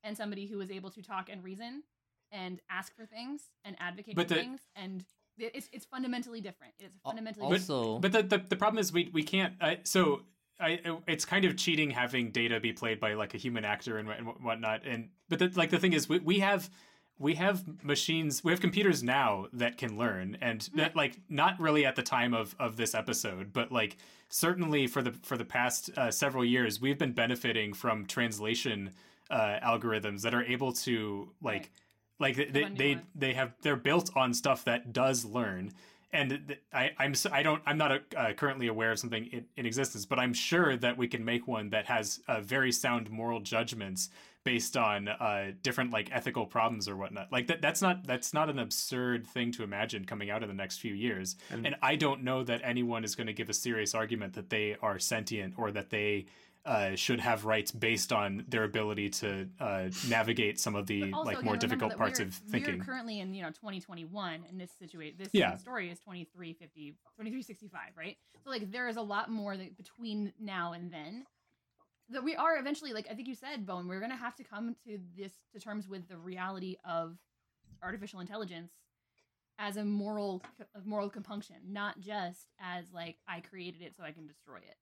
and somebody who is able to talk and reason and ask for things and advocate But for the- things and. It's, it's fundamentally different. It's fundamentally But- also But the, the the problem is we we can't. I, so I it's kind of cheating having data be played by like a human actor and, and whatnot. And but the, like the thing is we we have we have machines we have computers now that can learn and that like not really at the time of of this episode but like certainly for the for the past uh, several years we've been benefiting from translation uh, algorithms that are able to like like they, they, they they have they're built on stuff that does learn and th- I, I'm s- I don't I'm not a, uh, currently aware of something in, in existence, but I'm sure that we can make one that has uh, very sound moral judgments based on uh, different like ethical problems or whatnot. Like that that's not that's not an absurd thing to imagine coming out in the next few years. And, I don't know that anyone is going to give a serious argument that they are sentient or that they. Uh, should have rights based on their ability to uh, navigate some of the also, like more difficult parts of thinking. We're currently in you know 2021, and this situation, this Yeah. story is 2350, 2365, right? So like there is a lot more that between now and then that we are eventually like I think you said, Bowen, we're gonna have to come to this to terms with the reality of artificial intelligence as a moral a moral compunction, not just as like I created it so I can destroy it.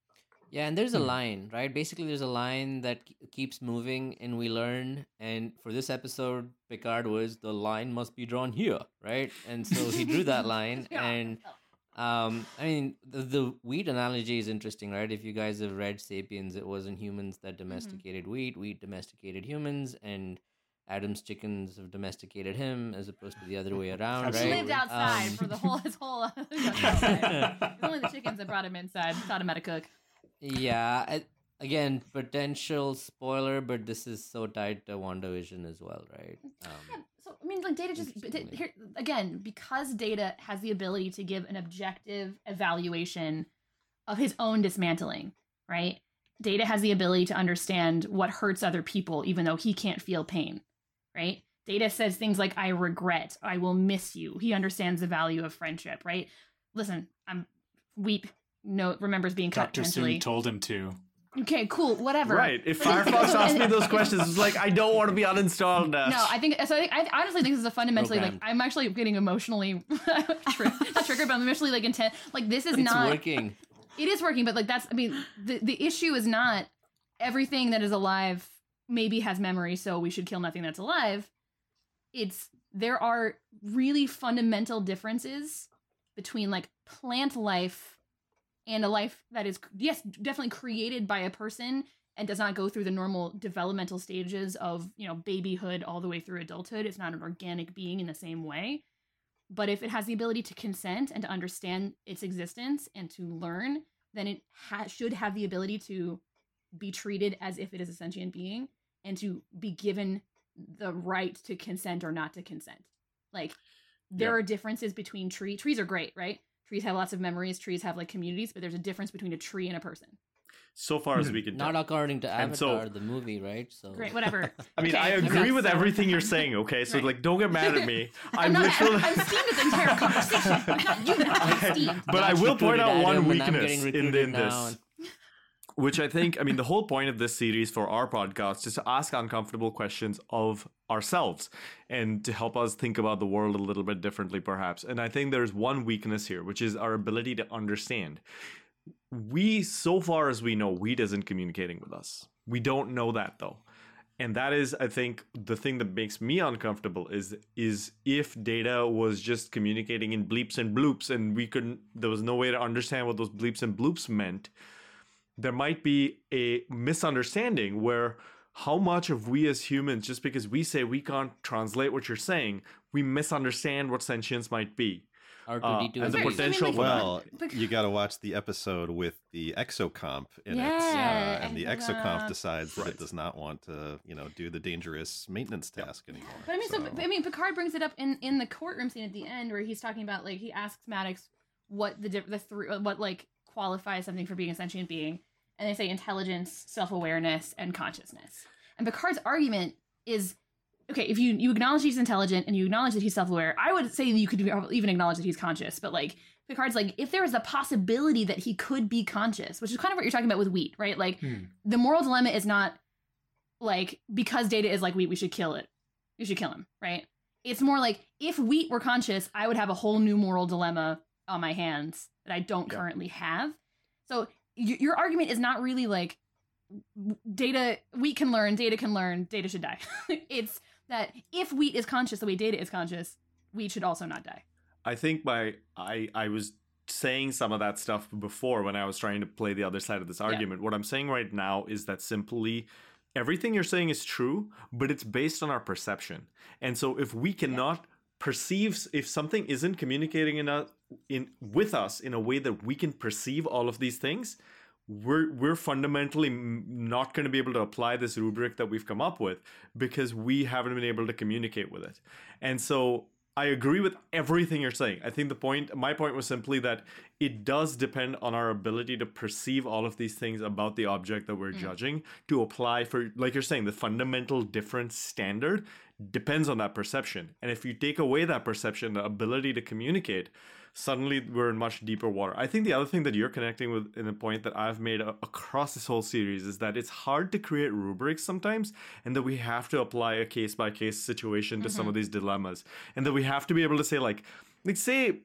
Yeah, and there's a line, right? Basically, there's a line that keeps moving, and we learn. And for this episode, Picard was the line must be drawn here, right? And so he drew that line, and um, I mean, the, the wheat analogy is interesting, right? If you guys have read *Sapiens*, it wasn't humans that domesticated wheat; wheat domesticated humans, and Adam's chickens have domesticated him, as opposed to the other way around, He right? lived outside Um, for the whole his whole. it's only the chickens that brought him inside. Taught him how to cook. Yeah, I, again, potential spoiler, but this is so tied to WandaVision as well, right? Um, So I mean, like data just here again because data has the ability to give an objective evaluation of his own dismantling, right? Data has the ability to understand what hurts other people, even though he can't feel pain, right? Data says things like "I regret," "I will miss you." He understands the value of friendship, right? Listen, I'm weep. No, remembers being cut Dr. potentially. Soon told him to. Okay, cool, whatever. Right. If Firefox so- asked me those questions, it's like I don't want to be uninstalled now. No, I think so. I, think, I honestly think this is a fundamentally like I'm actually getting emotionally tri- not triggered, but I'm emotionally like intent. Like this is it's not. working. It is working, but like that's. I mean, the the issue is not everything that is alive maybe has memory, so we should kill nothing that's alive. It's there are really fundamental differences between like plant life and a life that is yes definitely created by a person and does not go through the normal developmental stages of you know babyhood all the way through adulthood. It's not an organic being in the same way. But if it has the ability to consent and to understand its existence and to learn then it ha- should have the ability to be treated as if it is a sentient being and to be given the right to consent or not to consent. Like there Yeah. are differences between tree trees are great right trees have lots of memories trees have like communities but there's a difference between a tree and a person so far as hmm. we can Not tell. according to And so- Avatar, the movie, right? So great whatever I mean, Okay, I agree not with so- everything you're saying. Okay, so Right. like, don't get mad at me. I'm, I'm, not, literally. I'm steamed at the entire conversation. not you now. I'm steamed. but I Josh will point out one Adam, and I'm weakness getting in, recruited in now, this. Which I think, I mean, the whole point of this series for our podcast is to ask uncomfortable questions of ourselves and to help us think about the world a little bit differently, perhaps. And I think there's one weakness here, which is our ability to understand. We, so far as we know, wheat isn't communicating with us. We don't know that though. And that is, I think, the thing that makes me uncomfortable is is if data was just communicating in bleeps and bloops, and we couldn't, there was no way to understand what those bleeps and bloops meant there might be a misunderstanding where how much of we as humans, just because we say we can't translate what you're saying, we misunderstand what sentience might be. R2D2 Uh, and the Right, so I mean, potential like- for. Well, Bec- you got to watch the episode with the exocomp in it, uh, and the exocomp. exocomp decides that it does not want to, you know, do the dangerous maintenance task anymore. But I mean, so, I mean, Picard brings it up in in the courtroom scene at the end where he's talking about like he asks Maddox what the the three what like qualifies something for being a sentient being, and they say intelligence, self awareness, and consciousness. And Picard's argument is. Okay, if you, you acknowledge he's intelligent and you acknowledge that he's self aware, I would say you could even acknowledge that he's conscious. But like Picard's like, if there is a possibility that he could be conscious, which is kind of what you're talking about with wheat, right? Like Hmm. the moral dilemma is not like because data is like wheat, we should kill it. You should kill him, right? It's more like if wheat were conscious, I would have a whole new moral dilemma on my hands that I don't Yeah. currently have. So y- your argument is not really like data wheat can learn, data can learn, data should die. it's that if wheat is conscious the way data is conscious, wheat should also not die. I think my I I was saying some of that stuff before when I was trying to play the other side of this argument. What I'm saying right now is that simply everything you're saying is true, but it's based on our perception. And so if we cannot perceive if something isn't communicating in a, in with us in a way that we can perceive all of these things, we're we're fundamentally not going to be able to apply this rubric that we've come up with because we haven't been able to communicate with it. And so I agree with everything you're saying. I think the point my point was simply that it does depend on our ability to perceive all of these things about the object that we're mm. judging to apply for like you're saying the fundamental difference standard depends on that perception. And if you take away that perception, the ability to communicate, suddenly we're in much deeper water. I think the other thing that you're connecting with in the point that I've made a- across this whole series is that it's hard to create rubrics sometimes and that we have to apply a case by case situation to some of mm-hmm. these dilemmas. And that we have to be able to say like like say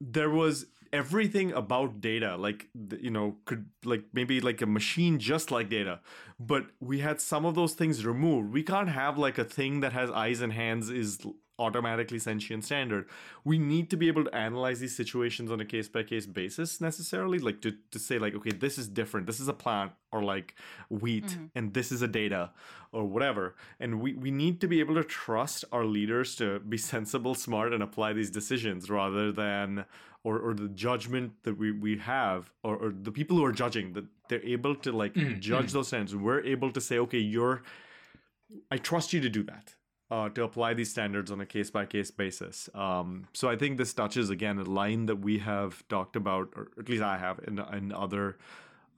there was everything about data like you know could like maybe like a machine just like data but we had some of those things removed. We can't have like a thing that has eyes and hands is automatically sentient standard. We need to be able to analyze these situations on a case by case basis necessarily like to, to say like okay this is different. This is a plant or like wheat Mm-hmm. and this is a data or whatever. And we, we need to be able to trust our leaders to be sensible smart and apply these decisions rather than or, or the judgment that we, we have or, or the people who are judging that they're able to like judge those standards. We're able to say okay you're i trust you to do that uh, to apply these standards on a case by case basis. Um, so I think this touches again a line that we have talked about, or at least I have in, in other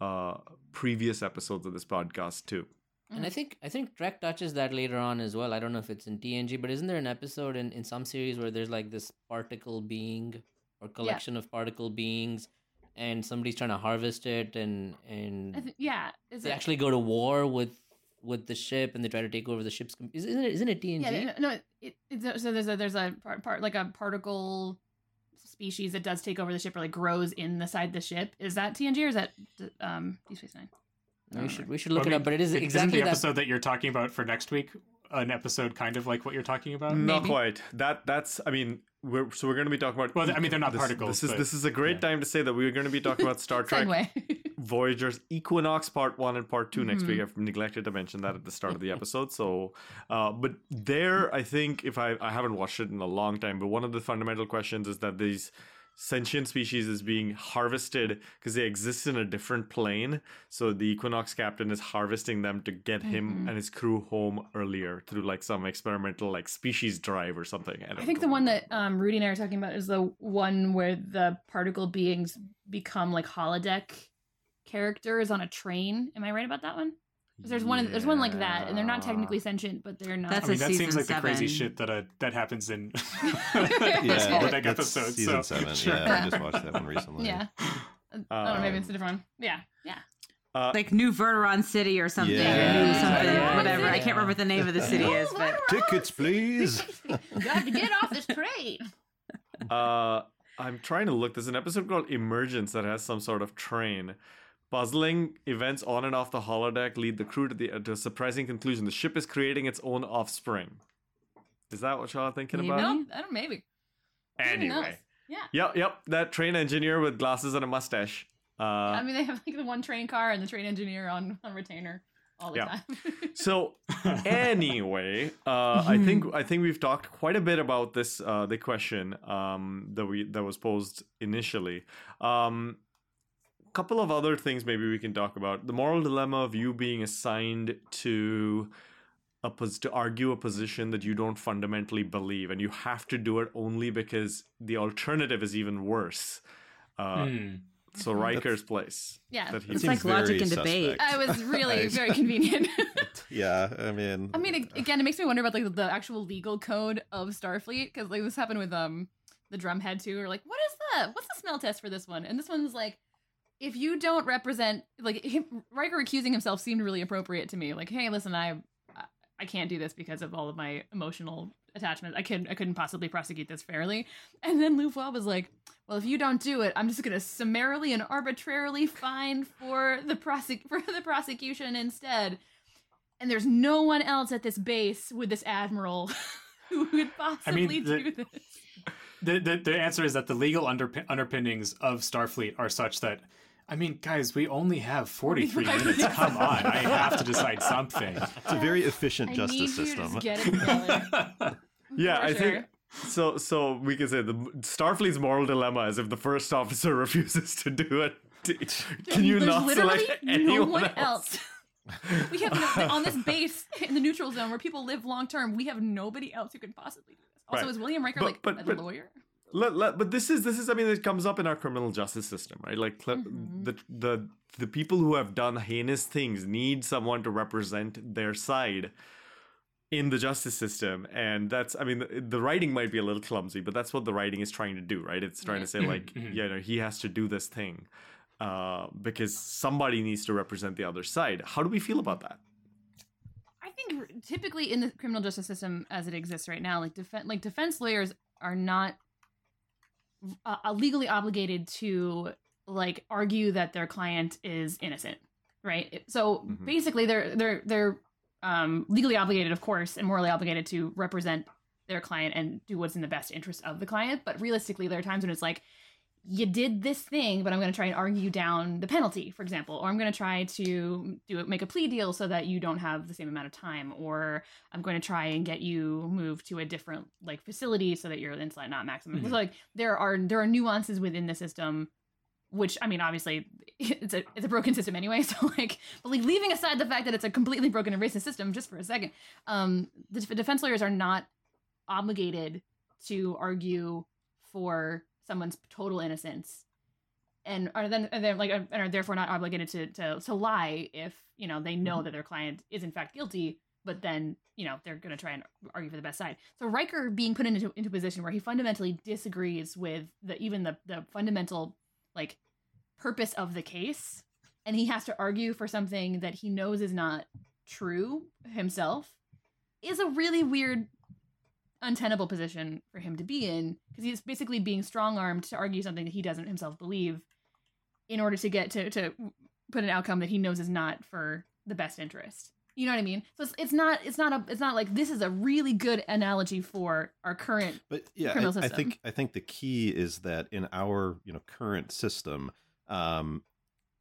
uh, previous episodes of this podcast too. And I think I think Trek touches that later on as well. I don't know if it's in TNG, but isn't there an episode in, in some series where there's like this particle being or collection of particle beings and somebody's trying to harvest it and and th- yeah. Is they it, actually go to war with with the ship and they try to take over the ship's com- is- isn't it isn't it TNG? Yeah, no, it, it's so there's a there's a part, part like a particle species that does take over the ship or like grows in the side of the ship. Is that TNG or is that um Deep Space Nine? we should we should look I it up, but it is isn't exactly the that episode that you're talking about for next week an episode kind of like what you're talking about? Not Maybe. quite. That that's. I mean, we're so we're going to be talking about. Well, I mean, they're not this, particles, This is but- this is a great yeah. time to say that we're going to be talking about Star Trek Voyager's Equinox Part One and Part 2 next Mm-hmm. week. I've neglected to mention that at the start of the episode. So, uh, but there, I think if I I haven't watched it in a long time, but one of the fundamental questions is that these sentient species is being harvested because they exist in a different plane. So the Equinox captain is harvesting them to get Mm-hmm. him and his crew home earlier through like some experimental like species drive or something. I, I think know. the one that um, Rudy and I are talking about is the one where the particle beings become like holodeck characters on a train. Am I right about that one? 'Cause There's one. There's one like that, and they're not technically sentient, but they're not. That's I mean, a that seems season like the crazy shit that uh, that happens in Yeah, that- episode. season so, seven. sure. Yeah, I just watched that one recently. yeah. I don't know. Maybe it's a Um, different one. Yeah. Yeah. Uh, like New Verderon City or something, Yeah. or New something, Yeah. whatever. I can't remember what the name of the city is, but Tickets, please. Got to get off this train. Uh, I'm trying to look. There's an episode called Emergence that has some sort of train. Puzzling events on and off the holodeck lead the crew to, the, to a surprising conclusion. The ship is creating its own offspring. Is that what y'all are thinking Maybe. about? No, I don't. Maybe. Anyway. Yeah. Yep, yep. That train engineer with glasses and a mustache. Uh, I mean, they have like the one train car and the train engineer on on retainer all the Yeah. time. So anyway, uh, I think I think we've talked quite a bit about this uh, the question um, that we that was posed initially. Um, couple of other things maybe we can talk about the moral dilemma of you being assigned to a pos- to argue a position that you don't fundamentally believe and you have to do it only because the alternative is even worse. Uh, Hmm. So Riker's place. Yeah. that he- It's like logic and debate. suspect. I was really I- very convenient. Yeah, I mean, I mean, again, it makes me wonder about like the actual legal code of Starfleet because like this happened with um the drumhead too. Or like, what is that? What's the smell test for this one? And this one's like, if you don't represent like him, Riker accusing himself seemed really appropriate to me. Like, hey, listen, I I- I can't do this because of all of my emotional attachment. I could I couldn't possibly prosecute this fairly. And then Louvois was like, well, if you don't do it, I'm just gonna summarily and arbitrarily fine for the prosec- for the prosecution instead. And there's no one else at this base with this admiral who would possibly the- do this. The, the the answer is that the legal underpin- underpinnings of Starfleet are such that. I mean, guys, we only have 43 minutes. minutes. Come on, I have to decide something. it's a very efficient I justice need system. you to get. Yeah, For I sure. think so. So we can say the Starfleet's moral dilemma is if the first officer refuses to do it, can you There's not literally select no one else? else. we have no, on this base in the neutral zone where people live long term. We have nobody else who can possibly do this. Also, Right. is William Riker But- like but- a but- lawyer? Let, let, but this is this is I mean it comes up in our criminal justice system, right? Like Mhm. the the the people who have done heinous things need someone to represent their side in the justice system and that's i mean the, the writing might be a little clumsy but that's what the writing is trying to do right it's trying to say like Mhm. you know he has to do this thing uh, because somebody needs to represent the other side how do we feel about that I think typically in the criminal justice system as it exists right now, like defense like defense lawyers are not uh, legally obligated to like argue that their client is innocent, right? So Mhm. basically, they're they're they're um, legally obligated, of course, and morally obligated to represent their client and do what's in the best interest of the client. But realistically, there are times when it's like, you did this thing, but I'm going to try and argue down the penalty, for example, or I'm going to try to do it, make a plea deal so that you don't have the same amount of time, or I'm going to try and get you moved to a different like facility so that you're inside not maximum. Mhm. So like there are there are nuances within the system which I mean, obviously, it's a it's a broken system anyway. So like, but like leaving aside the fact that it's a completely broken and racist system, just for a second, um, the defense lawyers are not obligated to argue for someone's total innocence, and are then and they're like and are therefore not obligated to to to lie if you know they know mm-hmm. that their client is in fact guilty. But then you know they're going to try and argue for the best side. So Riker being put into into a position where he fundamentally disagrees with the even the the fundamental like purpose of the case and he has to argue for something that he knows is not true himself is a really weird untenable position for him to be in because he's basically being strong-armed to argue something that he doesn't himself believe in order to get to to put an outcome that he knows is not for the best interest you know what i mean so it's, it's not it's not a it's not like this is a really good analogy for our current But yeah, criminal I, I think I think the key is that in our you know current system, um,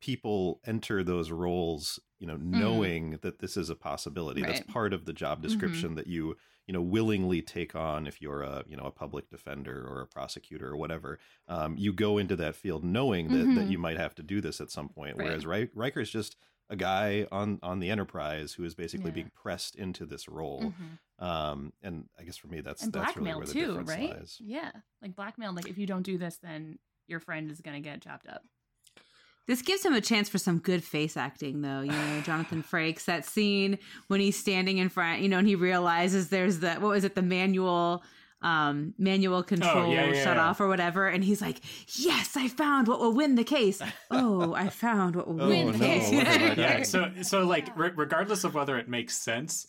people enter those roles you know knowing that this is a possibility. That's Mm. Right. Mm-hmm. part of the job description that you you know willingly take on if you're a you know a public defender or a prosecutor or whatever. Um, you go into that field knowing that that Mhm. you might have to do this at some point. Right. Whereas Ri- Riker's just a guy on on the Enterprise who is basically Yeah. being pressed into this role. Mhm. Um, and I guess for me, that's and that's really blackmail where the too, difference right? lies. Yeah, like blackmail. Like if you don't do this, then your friend is gonna get chopped up. This gives him a chance for some good face acting, though. You know, Jonathan Frakes, that scene when he's standing in front, you know, and he realizes there's the, what was it, the manual, um, manual control yeah, yeah, shut yeah. off or whatever. And he's like, yes, I found what will win the case. Oh, I found what will Oh, win no, the case. I done? yeah so so like re- regardless of whether it makes sense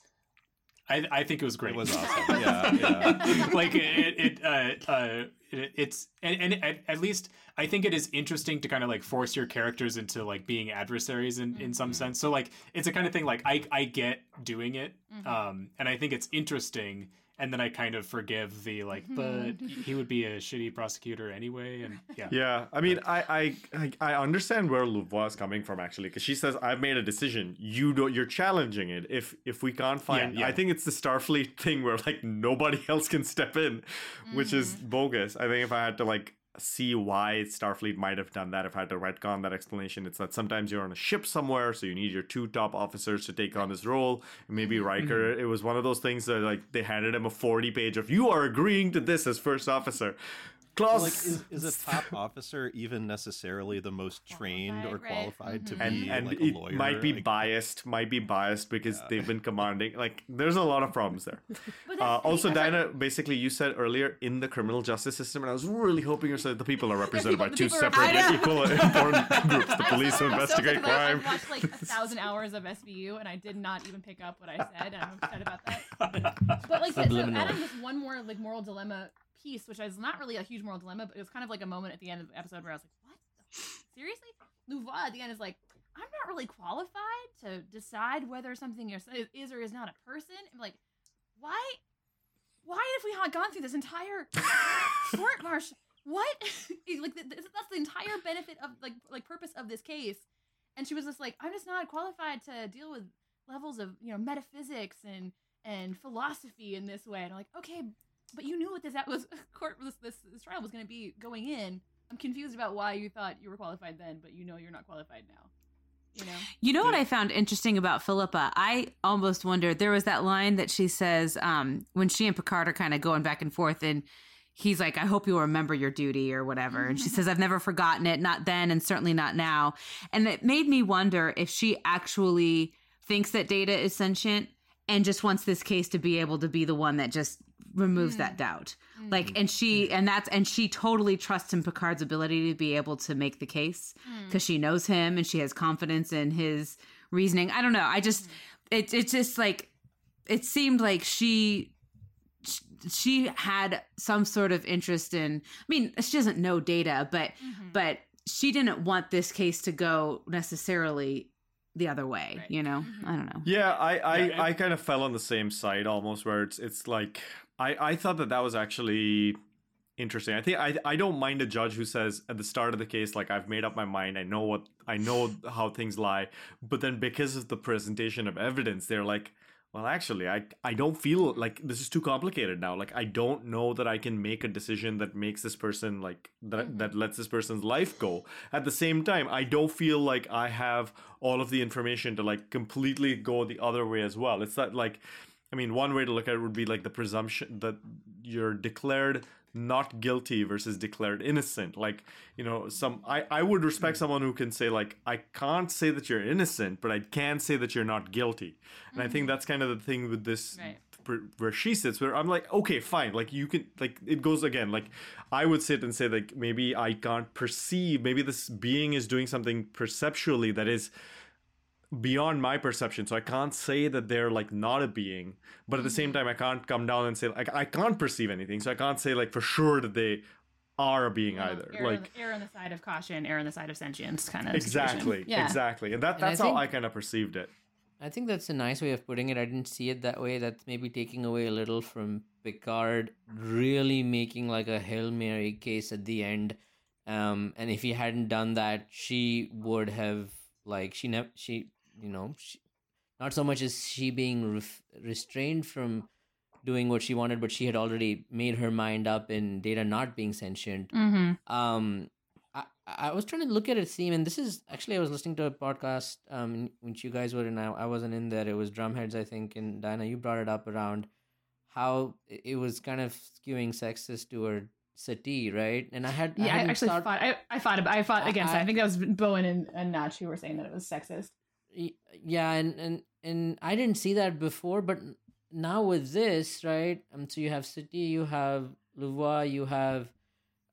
i i think it was great It was awesome. Yeah, yeah. like it, it uh uh it, it's and, and at, at least i think it is interesting to kind of like force your characters into like being adversaries in in some sense so like it's a kind of thing like i i get doing it um and i think it's interesting and then i kind of forgive the like mm-hmm. but he would be a shitty prosecutor anyway and yeah Yeah, I mean, I I I- I understand where Louvois is coming from actually, because she says, "I've made a decision. You don't. You're challenging it. If if we can't find, yeah. I think it's the Starfleet thing where like nobody else can step in, which is mm. bogus. I think if I had to like see why Starfleet might have done that, if I had to retcon that explanation, it's that sometimes you're on a ship somewhere, so you need your two top officers to take on this role. Maybe mm-hmm. Riker, mm-hmm. it was one of those things that like they handed him a 40 page of you are agreeing to this as first officer. Clause like is, is a top officer even necessarily the most trained or Qualified, right. qualified to and be and like a it lawyer? might be Like, biased, might be biased because they've been commanding. Like, there's a lot of problems there. Uh, also, that's like- Diana, basically, you said earlier in the criminal justice system, and I was really hoping you said the people are represented people- by two separate yet equal important groups: the police who I'm so investigate upset 'cause I- crime. I've watched like a thousand hours of SVU, and I did not even pick up what I said, and I'm upset about that. But like, so, so Subliminal. adding this one more like moral dilemma piece, which is not really a huge moral dilemma, but it was kind of like a moment at the end of the episode where I was like, "What? The- Seriously?" Louvois at the end is like, "I'm not really qualified to decide whether something is, or is not a person." I'm like, "Why? Why have we not gone through this entire court martial? What? like th- th- that's the entire benefit of like like purpose of this case." And she was just like, "I'm just not qualified to deal with levels of you know metaphysics and and philosophy in this way." And I'm like, "Okay, but you knew what this that was court this this, this trial was going to be going in. I'm confused about why you thought you were qualified then, but you know you're not qualified now. You know? You know what I found interesting about Phillipa? I almost wondered there was that line that she says um, when she and Picard are kind of going back and forth, and he's like, "I hope you'll remember your duty" or whatever, and she says, "I've never forgotten it, not then, and certainly not now." And it made me wonder if she actually thinks that Data is sentient and just wants this case to be able to be the one that just removes that mm. doubt. Mm. Like, and she, mm. and that's, and she totally trusts in Picard's ability to be able to make the case because she knows him and she has confidence in his reasoning. I don't know. I just, it, it's just like, it seemed like she she had some sort of interest in. I mean, she doesn't know data, but mm-hmm. but she didn't want this case to go necessarily the other way. You know, mm-hmm. I don't know. Yeah, I I, Yeah, and- I kind of fell on the same side almost, where it's it's like I I thought that that was actually interesting. I think I I don't mind a judge who says at the start of the case like I've made up my mind. I know what I know how things lie, but then because of the presentation of evidence, they're like. Well, actually, I I don't feel like this is too complicated now. Like I don't know that I can make a decision that makes this person like that mm-hmm. that lets this person's life go. At the same time, I don't feel like I have all of the information to like completely go the other way as well. It's not like I mean, one way to look at it would be like the presumption that you're declared not guilty versus declared innocent. Like, you know, some I, I would respect hmm. someone who can say like I can't say that you're innocent, but I can say that you're not guilty. And I think mm-hmm. that's kind of the thing with this Right. where she sits where I'm like, okay, fine. Like you can like it goes again. Like I would sit and say like maybe I can't perceive, maybe this being is doing something perceptually that is beyond my perception so i can't say that they're like not a being but at the same time i can't come down and say like i can't perceive anything so i can't say like for sure that they are a being either Err, like on the, err on the side of caution, err on the side of sentience, kind of. exactly. Yeah. exactly and that And I that's how think- i kind of perceived it I think that's a nice way of putting it. I didn't see it that way. That's maybe taking away a little from Picard really making like a Hail Mary case at the end. Um, and if he hadn't done that, she would have like she never she you know she, not so much as she being ref- restrained from doing what she wanted, but she had already made her mind up in Data not being sentient Mm-hmm. um I, I was trying to look at it theme and this is actually i was listening to a podcast um which you guys were in I, I wasn't in there it was drumheads i think and diana you brought it up around how it was kind of skewing sexist toward Satie right and i had Yeah, I, hadn't actually thought- fought. I, I fought. I fought I- against. I- I think that was Bowen and, and who were saying that it was sexist. Y- yeah and and and i didn't see that before but now with this right um so you have Satie you have louvois you have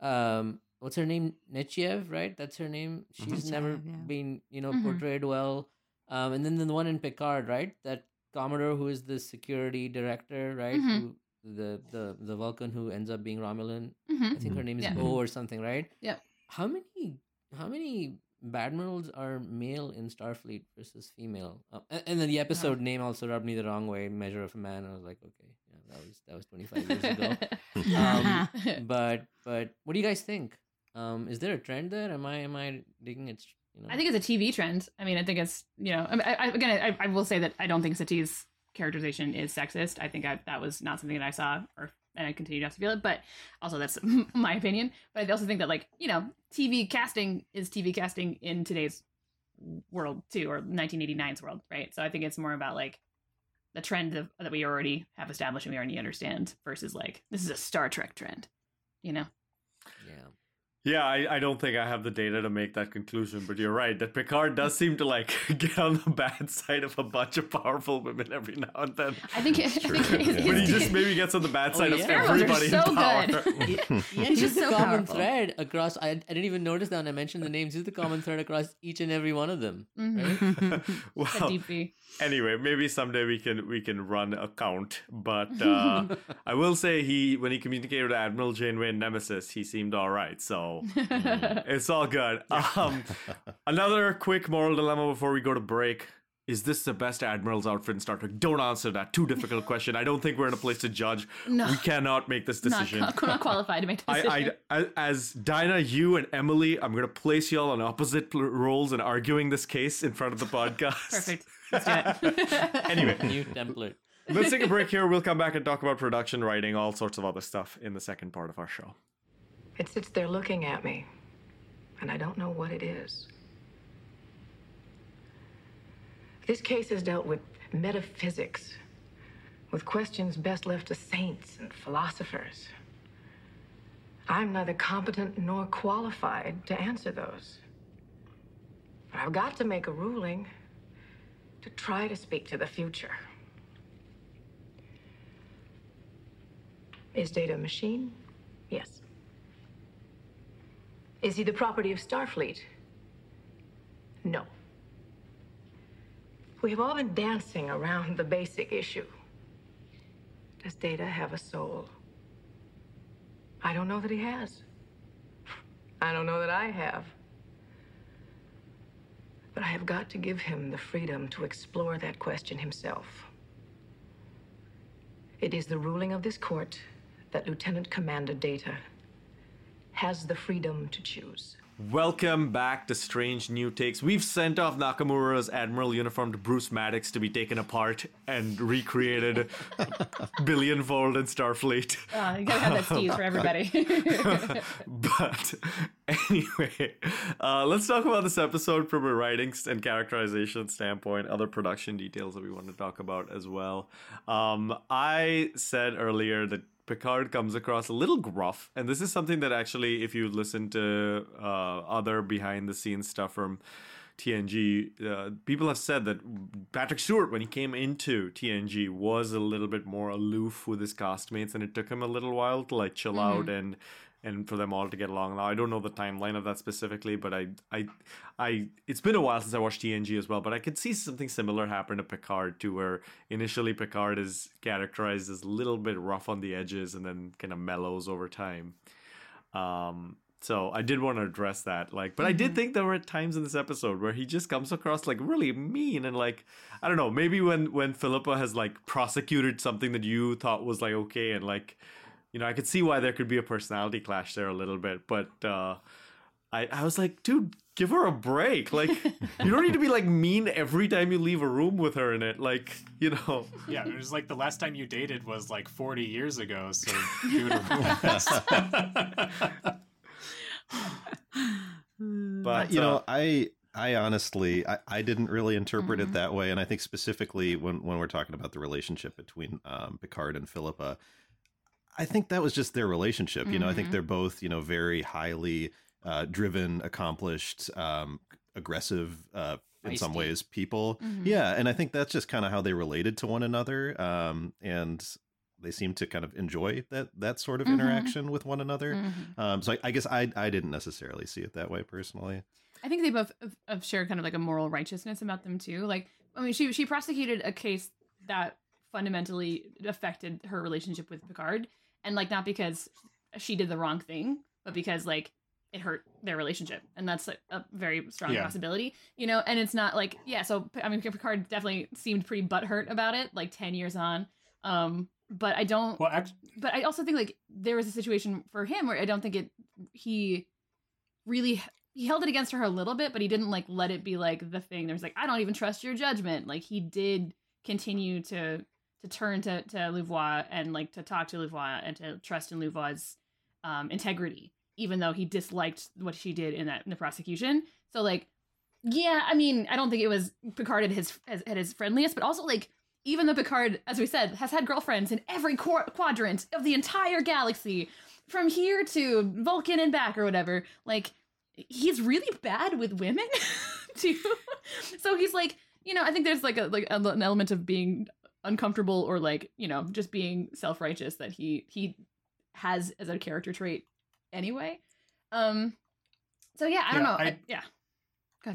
um what's her name Nechayev, right that's her name she's never yeah. been you know Mhm. portrayed well um and then the one in picard right that commodore who is the security director right Mhm. who the the the vulcan who ends up being romulan Mm-hmm. i think her name is Yeah. o or something right yeah how many how many Badmirals are male in Starfleet versus female, uh, and, and then the episode name also rubbed me the wrong way. Measure of a Man. I was like, okay, yeah, that was that was twenty five years ago. um, but but what do you guys think? Um, is there a trend there? Am I am I digging it? You know, I think it's a TV trend. I mean, I think it's you know. I, mean, I, I- again, I, I will say that I don't think Satie's characterization is sexist. I think I, that was not something that I saw, or and I continue not to feel it. But also, that's my opinion. But I also think that like you know, TV casting is TV casting in today's world too, or 1989's world, right? So I think it's more about like the trend of, that we already have established and we already understand versus like this is a Star Trek trend, you know. Yeah. yeah I, I don't think i have the data to make that conclusion but you're right that picard does seem to like get on the bad side of a bunch of powerful women every now and then I think, I true, think his, yeah. but he just maybe gets on the bad Oh, side yeah. of everybody so in power good. Yeah, He's he's the so common powerful. thread across. I, I didn't even notice that when I mentioned the names. He's the common thread across each and every one of them. Mhm. Right? Well anyway maybe someday we can we can run a count but uh i will say he when he communicated with admiral janeway and nemesis he seemed all right so it's all good um another quick moral dilemma before we go to break is this the best admiral's outfit in Star Trek? Don't answer that. Too difficult question. I don't think we're in a place to judge. No. We cannot make this decision. qua- not qualified to make the decision. I, I, as Dinah, you and Emily, I'm going to place y'all on opposite pl- roles and arguing this case in front of the podcast. Perfect. Let's do it. Anyway, New template. Let's take a break here. We'll come back and talk about production, writing, all sorts of other stuff in the second part of our show. It sits there looking at me, and I don't know what it is. This case has dealt with metaphysics, with questions best left to saints and philosophers. I'm neither competent nor qualified to answer those. But I've got to make a ruling to try to speak to the future. Is Data a machine? Yes. Is he the property of Starfleet? No. We have all been dancing around the basic issue. Does Data have a soul? I don't know that he has. I don't know that I have. But I have got to give him the freedom to explore that question himself. It is the ruling of this court that Lieutenant Commander Data has the freedom to choose. Welcome back to Strange New Takes. We've sent off Nakamura's Admiral uniformed Bruce Maddox to be taken apart and recreated billionfold in Starfleet. Uh, you gotta have that Steve for everybody. but anyway, uh, let's talk about this episode from a writing and characterization standpoint, other production details that we want to talk about as well. Um, I said earlier that Picard comes across a little gruff, and this is something that actually, if you listen to uh, other behind the scenes stuff from TNG, uh, people have said that Patrick Stewart, when he came into TNG, was a little bit more aloof with his castmates, and it took him a little while to like chill mm-hmm. out and and for them all to get along. Now I don't know the timeline of that specifically, but I I I it's been a while since I watched TNG as well, but I could see something similar happen to Picard too, where initially Picard is characterized as a little bit rough on the edges and then kind of mellows over time. Um so I did want to address that, like, but mm-hmm. I did mm-hmm. think there were times in this episode where he just comes across like really mean and like, I don't know, maybe when when Phillipa has like prosecuted something that you thought was like okay and like you know, I could see why there could be a personality clash there a little bit, but uh, I I was like, dude, give her a break. Like, you don't need to be like mean every time you leave a room with her in it. Like, you know. Yeah, it was like the last time you dated was like 40 years ago. So do but you know, I I honestly I, I didn't really interpret mm-hmm. it that way, and I think specifically when when we're talking about the relationship between um, Picard and Phillipa, I think that was just their relationship. You mm-hmm. know, I think mm-hmm. they're both, you know, very highly uh, driven, accomplished, um, aggressive, uh, in some ways, people. Mm-hmm. Yeah. And I think that's just kind of how they related to one another. Um, and they seem to kind of enjoy that that sort of mm-hmm. interaction with one another. Mm-hmm. Um, so I, I, guess I I didn't necessarily see it that way personally. I think they both have shared kind of like a moral righteousness about them too. Like I mean, she she prosecuted a case that fundamentally affected her relationship with Picard, and like not because she did the wrong thing, but because like it hurt their relationship, and that's a, a very strong yeah. possibility, you know. And it's not like yeah, so I mean, Picard definitely seemed pretty butthurt about it, like ten years on. Um, but I don't. Well, actually, but I also think like there was a situation for him where I don't think it he really he held it against her a little bit, but he didn't like let it be like the thing. There's like I don't even trust your judgment. Like he did continue to to turn to to Louvois and like to talk to Louvois and to trust in Louvois' um, integrity, even though he disliked what she did in that in the prosecution. So like, yeah, I mean, I don't think it was Picard at his at his friendliest, but also like even though Picard, as we said, has had girlfriends in every qu- quadrant of the entire galaxy, from here to Vulcan and back or whatever, like he's really bad with women too. so he's like, you know, I think there's like a like an element of being uncomfortable or like you know just being self-righteous that he he has as a character trait anyway um so yeah i don't know I, I, yeah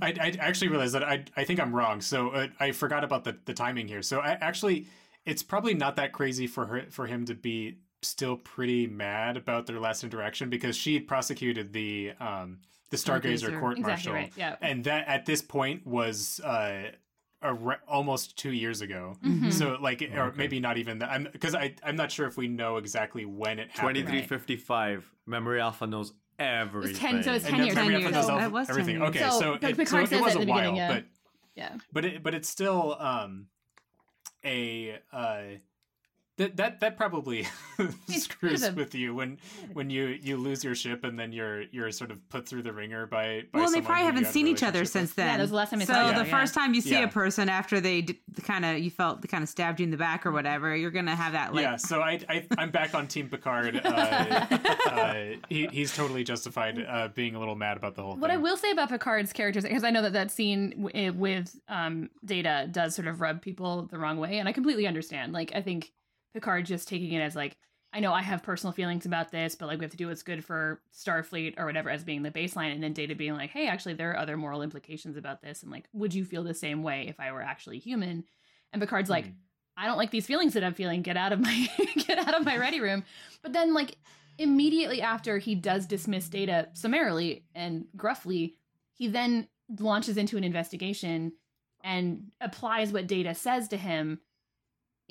I, I actually realized that I, I think I'm wrong. So uh, I forgot about the, the timing here. So I actually, it's probably not that crazy for her for him to be still pretty mad about their last interaction because she prosecuted the um the Stargazer, Stargazer. court martial, exactly right. yeah. and that at this point was uh re- almost two years ago. Mm-hmm. So like, oh, or okay. maybe not even that. I'm because I I'm not sure if we know exactly when it happened. Twenty three fifty five. Memory Alpha knows everything. ten, so it's ten years. 10 years. Knows so it was everything. 10 years. Okay, so, so, it, so it was a while, yeah. but yeah, but it, but it's still um a uh that that that probably screws a... with you when when you you lose your ship and then you're you're sort of put through the ringer by, by well they probably haven't seen each other since then yeah that was the last time so the yeah. first time you see yeah. a person after they kind of you felt they kind of stabbed you in the back or whatever you're gonna have that like yeah so I, I am back on team Picard uh, uh, he, he's totally justified uh, being a little mad about the whole thing. what thing. I will say about Picard's characters because I know that that scene w- eh, with um, Data does sort of rub people the wrong way and I completely understand like I think Picard just taking it as like, I know I have personal feelings about this, but like we have to do what's good for Starfleet or whatever as being the baseline, and then Data being like, hey, actually there are other moral implications about this, and like, would you feel the same way if I were actually human? And Picard's mm. like, I don't like these feelings that I'm feeling. Get out of my get out of my ready room. But then like immediately after he does dismiss data summarily and gruffly, he then launches into an investigation and applies what data says to him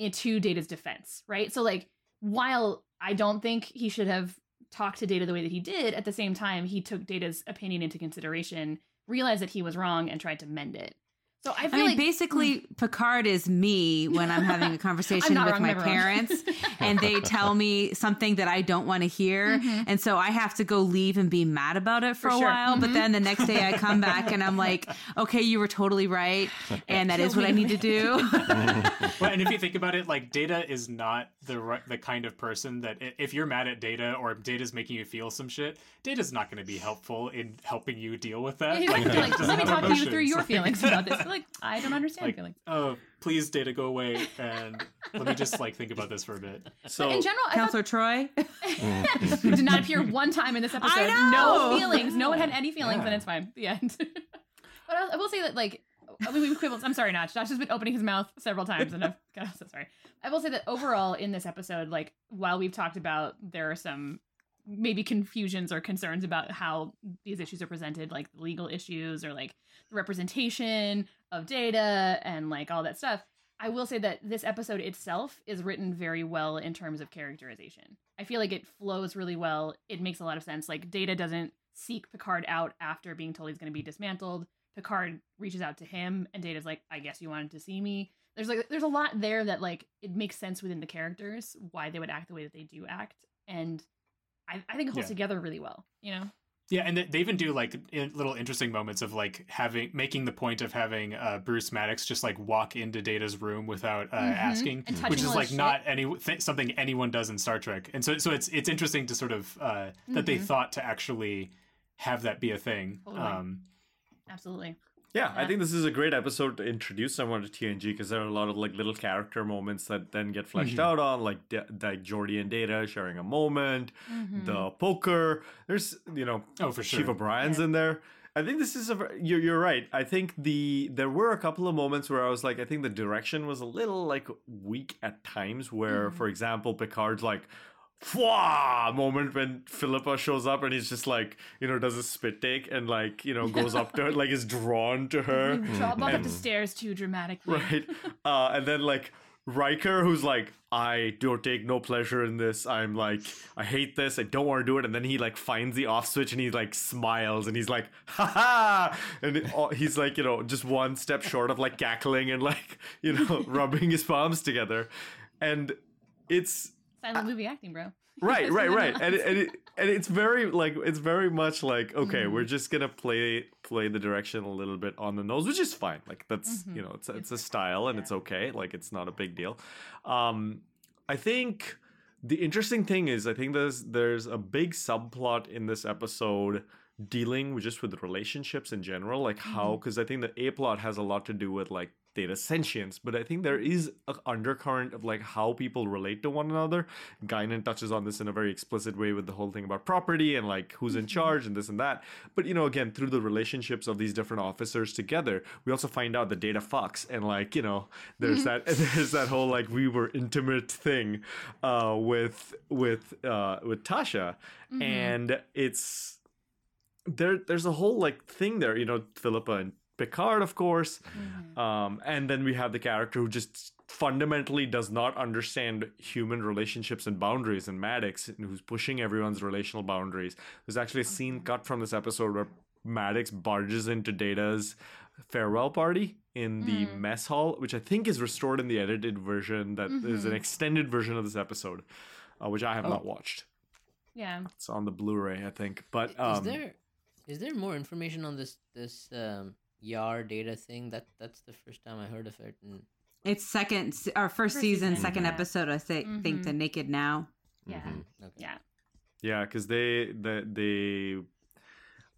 into data's defense, right? So like while I don't think he should have talked to data the way that he did, at the same time he took data's opinion into consideration, realized that he was wrong and tried to mend it. So I feel I mean, like basically, Picard is me when I'm having a conversation with wrong, my parents, and they tell me something that I don't want to hear, and so I have to go leave and be mad about it for, For a sure. while. But Mhm. then the next day I come back and I'm like, okay, you were totally right, and that is what I need to do. well, and if you think about it, like Data is not the right, the kind of person that if you're mad at Data or Data's making you feel some shit, Data's not going to be helpful in helping you deal with that. He's like, like, let me have talk to you through your feelings about this. Like, I don't understand like, feelings. oh, please, Data, go away, and let me just like think about this for a bit. So in general, I thought Counselor Troi, did not appear one time in this episode. I know! No feelings. No one had any feelings, and it's fine. The end. but I, I will say that, like, I mean, we quibbles. I'm sorry, Notch. Notch has been opening his mouth several times, and I've got I'm so sorry. I will say that overall in this episode, like, while we've talked about there are some maybe confusions or concerns about how these issues are presented, like legal issues or like the representation of data and like all that stuff. I will say that this episode itself is written very well in terms of characterization. I feel like it flows really well. It makes a lot of sense. Like Data doesn't seek Picard out after being told he's going to be dismantled. Picard reaches out to him and Data's like, "I guess you wanted to see me." There's like there's a lot there that like it makes sense within the characters why they would act the way that they do act and I, I think it holds Yeah. together really well, you know? Yeah, and they- they even do like in little interesting moments of like having making the point of having uh, Bruce Maddox just like walk into Data's room without uh, Mhm. asking, which is like not any th- something anyone does in Star Trek, and so so it's it's interesting to sort of uh, that they Mhm. thought to actually have that be a thing. Totally. Um, Absolutely. Yeah, I think this is a great episode to introduce someone to TNG because there are a lot of like little character moments that then get fleshed Mhm. out on, like D- like Geordi and Data sharing a moment, Mhm. the poker. There's you know, Oh, for sure. Bryan's in there. I think this is a you're you're right. I think the there were a couple of moments where I was like, I think the direction was a little like weak at times. Where, Mhm. for example, Picard's like. Fwah! moment when Phillipa shows up and he's just like you know does a spit take and like you know goes up to her like is drawn to her drop off the stairs too dramatically. right? Uh, and then like Riker, who's like, I don't take no pleasure in this. I'm like, I hate this. I don't want to do it. And then he like finds the off switch and he like smiles and he's like, ha ha. And it, he's like, you know, just one step short of like cackling and like, you know, rubbing his palms together. And it's Silent movie acting, bro. right right right and it, and, it, and it's very like it's very much like okay Mm-hmm. we're just gonna play play the direction a little bit on the nose which is fine like that's Mhm. you know it's a, it's a style and it's okay like it's not a big deal um i think the interesting thing is i think there's there's a big subplot in this episode dealing with just with relationships in general like how Mm-hmm. because i think the a plot has a lot to do with like data sentience but i think there is an undercurrent of like how people relate to one another Guinan touches on this in a very explicit way with the whole thing about property and like who's in charge and this and that. But you know, again, through the relationships of these different officers together, we also find out the Data fucks and like you know, there's that there's that whole like we were intimate thing uh, with with uh, with Tasha, and it's there. There's a whole like thing there. You know, Philippa and Picard, of course. Um, and then we have the character who just fundamentally does not understand human relationships and boundaries, and Maddox, and who's pushing everyone's relational boundaries. There's actually a scene cut from this episode where Maddox barges into Data's farewell party in the mess hall, which I think is restored in the edited version. That That is an extended version of this episode, uh, which I have not watched. Yeah. It's on the Blu-ray, I think. But is um, there is there more information on this this um, Yar data thing? That that's the first time I heard of it. And it's second our first, First season, season, second yeah. episode. I think think Mhm. the Naked Now. Yeah. Mm-hmm. okay. Yeah. Yeah, because they the they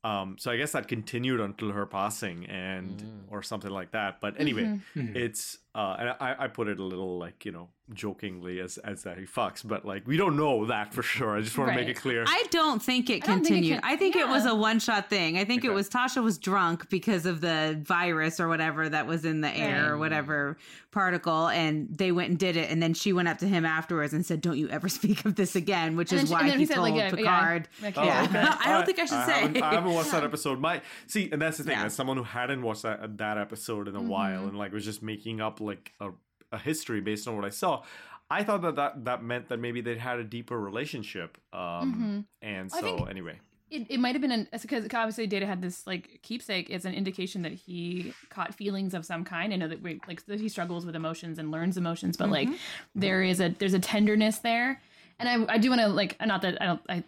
um so I guess that continued until her passing and Mm. or something like that. But anyway, Mm-hmm. Mhm. it's uh, and I, I put it a little like you know jokingly as as that he fucks, but like we don't know that for sure. I just want to make it clear. I don't think it I don't think it continued. can- I think it was a one shot thing. I think it was Tasha was drunk because of the virus or whatever that was in the air or whatever particle, and they went and did it. And then she went up to him afterwards and said, "Don't you ever speak of this again," which And is then she- why he he said, told like, yeah, yeah, Picard. like, Oh, Yeah. okay. I don't think I should haven't- say. I haven't watched that episode. My see, and that's the thing. Yeah. As someone who hadn't watched that that episode in a mm-hmm. while and like was just making up like a, a history based on what I saw, I thought that, that that meant that maybe they had a deeper relationship. Um, And so anyway, It, it might have been an because obviously Data had this like keepsake as an indication that he caught feelings of some kind. I know that we like that he struggles with emotions and learns emotions, but like there is a there's a tenderness there, and I I do want to like not that I don't I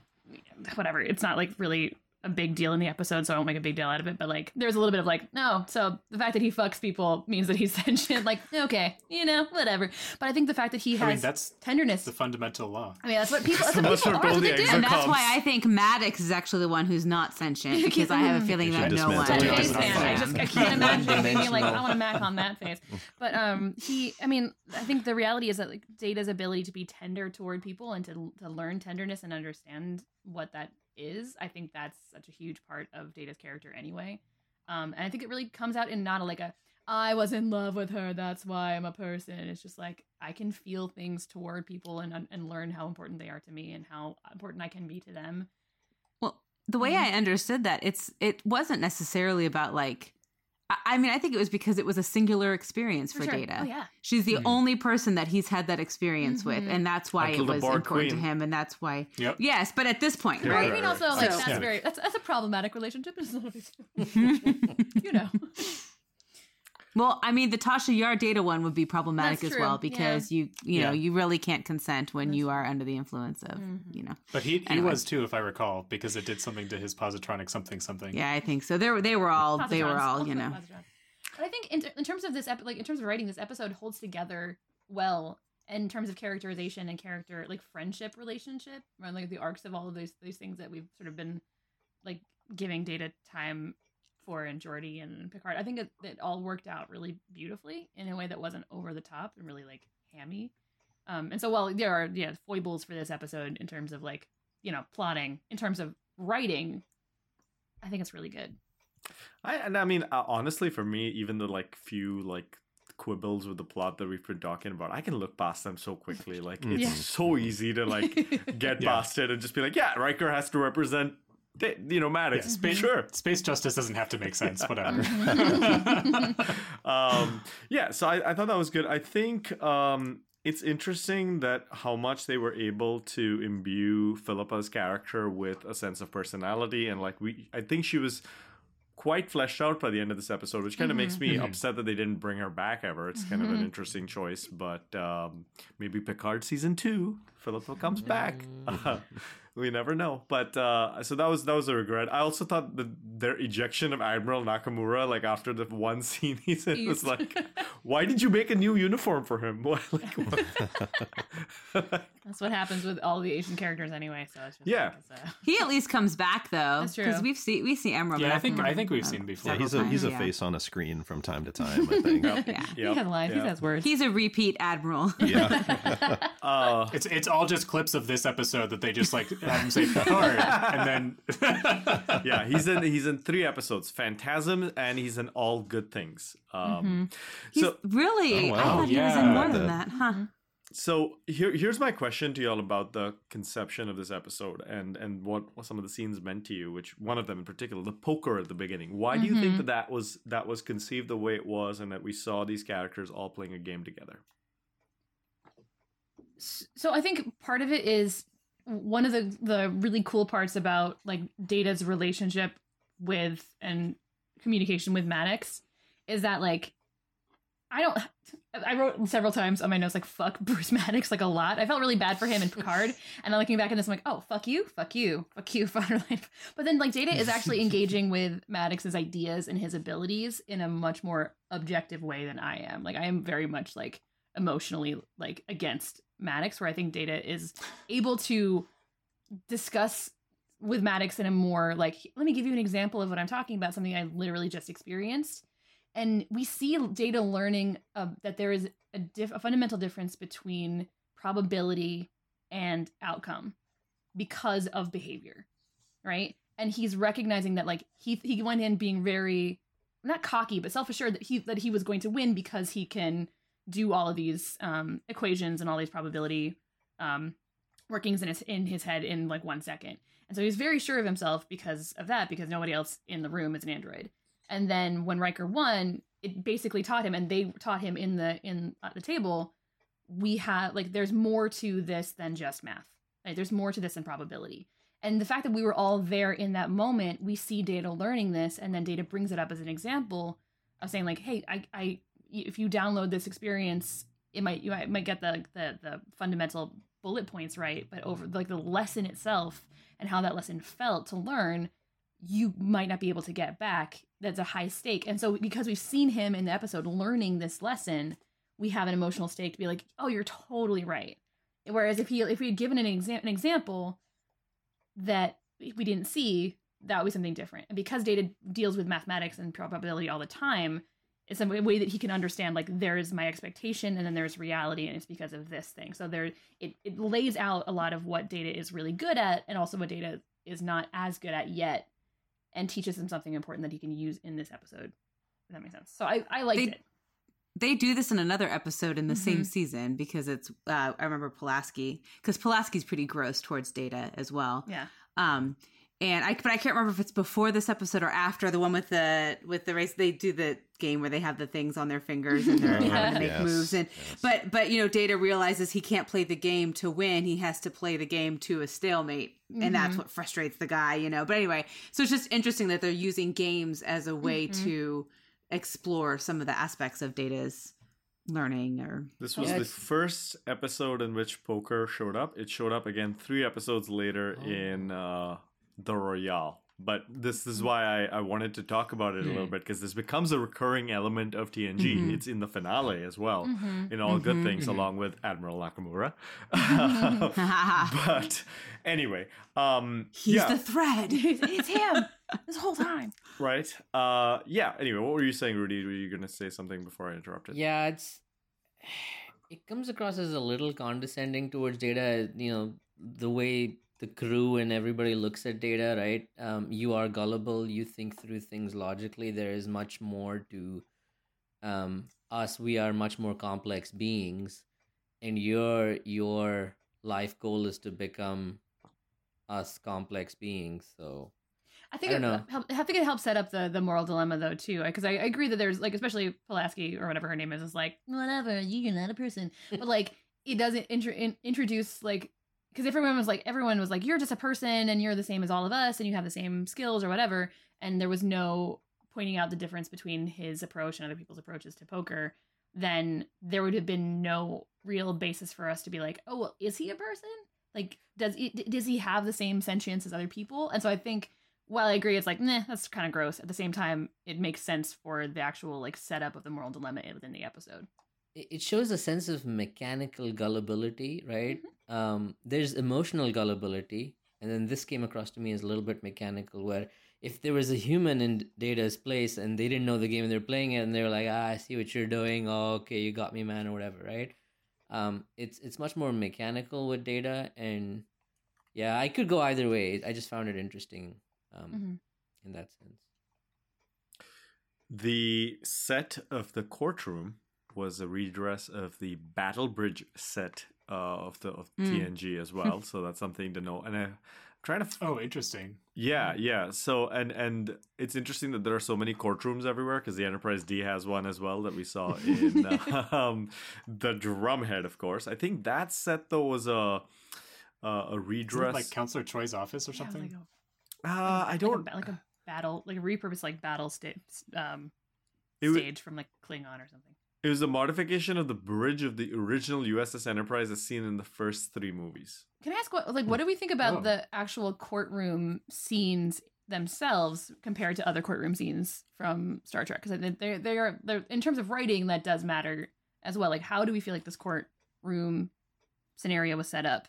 whatever it's not like really a big deal in the episode, so I won't make a big deal out of it. But like, there's a little bit of like, no. So the fact that he fucks people means that he's sentient. Like, okay, you know, whatever. But I think the fact that he has I mean, that's tenderness. the fundamental law. I mean, that's what people. That's what Must people are. That's what they do. And that's why I think Maddox is actually the one who's not sentient because I have a feeling that no one. dismantle That face Yeah. I just I can't imagine him being like, I want to mac on that face. But um, he, I mean, I think the reality is that like Data's ability to be tender toward people and to to learn tenderness and understand what that is, I think that's such a huge part of Data's character anyway. Um, and I think it really comes out in not a, like a I was in love with her, that's why I'm a person. It's just like I can feel things toward people and and learn how important they are to me and how important I can be to them. Well, the way I understood that, it's it wasn't necessarily about like. I- I mean, I think it was because it was a singular experience for, For sure. Data. Oh, yeah. She's the only person that he's had that experience with, Mhm. and that's why Until it was Borg important to him, and that's why. Yep. Yes, but at this point, Yeah, Right. right? I mean, also right. like So- that's Yeah. very that's, that's a problematic relationship. It's not a big deal. you know. Well, I mean, the Tasha Yar data one would be problematic as well true, because you, you know, Yeah. you really can't consent when you are under the influence of, Mm-hmm. you know. But he, he Anyway. was too, if I recall, because it did something to his positronic something something. Yeah, I think so. They were, they were all, they were all, you know. positrons. But I think in, in terms of this, epi- like in terms of writing, this episode holds together well in terms of characterization and character, like friendship relationship, or like the arcs of all of those those things that we've sort of been like giving Data time for and Geordi and Picard. I think it, it all worked out really beautifully in a way that wasn't over the top and really like hammy. Um, and so while there are yeah foibles for this episode in terms of like you know plotting, in terms of writing, I think it's really good. I and I mean uh, honestly, for me, even the like few like quibbles with the plot that we've been talking about, I can look past them so quickly. Like it's Yeah. so easy to like get Yeah. past it and just be like, yeah, Riker has to represent, the- you know, Yeah, Maddox. space, Sure. space justice doesn't have to make sense. Whatever. um, yeah, so I, I thought that was good. I think um, it's interesting that how much they were able to imbue Phillipa's character with a sense of personality, and like we, I think she was quite fleshed out by the end of this episode, which kind of makes me upset that they didn't bring her back ever. It's kind of an interesting choice, but um, maybe Picard season two, Phillipa comes back. we never know. But uh, so that was that was a regret. I also thought that their ejection of Admiral Nakamura, like after the one scene he's in, was like, why did you make a new uniform for him? What, like, what? That's what happens with all the Asian characters anyway. So it's just Yeah. like it's, uh, He at least comes back though. That's true. Because we've seen, we see Emerald. Yeah, I think- I think we've uh, seen before. Yeah, he's a he's a times, face on a screen from time to time. I think. Yeah. he Yep, has lines. yep. He has words. He's a repeat admiral. yeah. uh, It's it's all just clips of this episode that they just like have him say Picard, and then yeah, he's in he's in three episodes, Phantasm, and he's in All Good Things. Um, He's So really, Oh, I wow. thought he was in more than That- that, huh? So here, here's my question to y'all about the conception of this episode and and what, what some of the scenes meant to you. Which one of them in particular, the poker at the beginning. Why do you think mm-hmm. that that was that was conceived the way it was, and that we saw these characters all playing a game together? so I think part of it is one of the the really cool parts about like Data's relationship with and communication with Maddox is that like I don't I wrote several times on my notes like fuck Bruce Maddox like a lot. I felt really bad for him in Picard and then looking back at this I'm like, "Oh, fuck you. Fuck you. Fuck you for your life." But then like Data is actually engaging with Maddox's ideas and his abilities in a much more objective way than I am. Like I am very much like emotionally like against Maddox, where I think Data is able to discuss with Maddox in a more like, let me give you an example of what I'm talking about, something I literally just experienced. And we see Data learning uh, that there is a, diff- a fundamental difference between probability and outcome because of behavior, right? And he's recognizing that like he he went in being very not cocky but self assured that he that he was going to win because he can do all of these um, equations and all these probability um, workings in his in his head in like one second. And so he's very sure of himself because of that, because nobody else in the room is an android. And then when Riker won, it basically taught him, and they taught him in the in at the table, we have like there's more to this than just math. Like, there's more to this than probability. And the fact that we were all there in that moment, we see Data learning this, and then Data brings it up as an example of saying like, "Hey, I, I if you download this experience, it might you might, might get the, the the fundamental bullet points right, but over like the lesson itself and how that lesson felt to learn, you might not be able to get back. That's a high stake. And so because we've seen him in the episode learning this lesson, we have an emotional stake to be like, "Oh, you're totally right." Whereas if he if we had given an, exa- an example that we didn't see, that would be something different. And because data deals with mathematics and probability all the time, it's a way that he can understand like there's my expectation and then there's reality and it's because of this thing. So there it, it lays out a lot of what data is really good at and also what data is not as good at yet and teaches him something important that he can use in this episode. If that makes sense. So I, I liked They- it. They do this in another episode in the same Mhm. season because it's uh, I remember Pulaski because Pulaski's pretty gross towards Data as well. Yeah. Um, and I but I can't remember if it's before this episode or after the one with the with the race. They do the game where they have the things on their fingers and they're having to make Yes, moves. And yes. but but you know, Data realizes he can't play the game to win. He has to play the game to a stalemate, and that's Mhm. what frustrates the guy. You know. But anyway, so it's just interesting that they're using games as a way Mhm. to explore some of the aspects of Data's learning or This was Yeah, the first episode in which poker showed up. It showed up again three episodes later Oh. in uh, the Royale. But this is why I, I wanted to talk about it a little Hmm. bit because this becomes a recurring element of TNG. Mhm. It's in the finale as well, Mhm. in all good Mhm. things, Mhm. along with Admiral Nakamura. but anyway, um, he's yeah, the thread. it's him this whole time. right. Uh, yeah. Anyway, what were you saying, Rudy? Were you gonna say something before I interrupted? Yeah, it's it comes across as a little condescending towards data. You know, the way the crew and everybody looks at data, right? Um, you are gullible. You think through things logically. There is much more to um, us. We are much more complex beings, and your your life goal is to become us complex beings. So I think I it, I think it helps set up the the moral dilemma though too, because I, I agree that there's like especially Pulaski or whatever her name is is like whatever you're not a person, but like it doesn't intro, in, introduce like because everyone was like everyone was like you're just a person and you're the same as all of us and you have the same skills or whatever, and there was no pointing out the difference between his approach and other people's approaches to poker. Then there would have been no real basis for us to be like, oh well, is he a person? Like does he, does he have the same sentience as other people? And so I think while I agree, it's like, nah, that's kind of gross. At the same time, it makes sense for the actual like setup of the moral dilemma within the episode. It it shows a sense of mechanical gullibility, right? Um, there's emotional gullibility, and then this came across to me as a little bit mechanical, where if there was a human in Data's place and they didn't know the game and they're playing it and they're like, ah, I see what you're doing. Oh, okay, you got me, man, or whatever, right? Um, it's it's much more mechanical with Data, and yeah, I could go either way. I just found it interesting um, Mhm. in that sense. The set of the courtroom was a redress of the Battle Bridge set uh, of the of Mm. TNG as well. so that's something to know. And I'm trying to. F- Oh, interesting. yeah, yeah. So and and it's interesting that there are so many courtrooms everywhere because the Enterprise D has one as well that we saw in um, the Drumhead, of course. I think that set though was a a, a Isn't redress. it like Counselor Troi's office or Yeah, something? like a, uh, I don't. a, like a battle, like a repurposed like battle sta- um, It wa- stage from like Klingon or something. It was a modification of the bridge of the original USS Enterprise as seen in the first three movies. Can I ask what like what do we think about Oh. the actual courtroom scenes themselves compared to other courtroom scenes from Star Trek? Because they they are they're in terms of writing that does matter as well. Like how do we feel like this courtroom scenario was set up,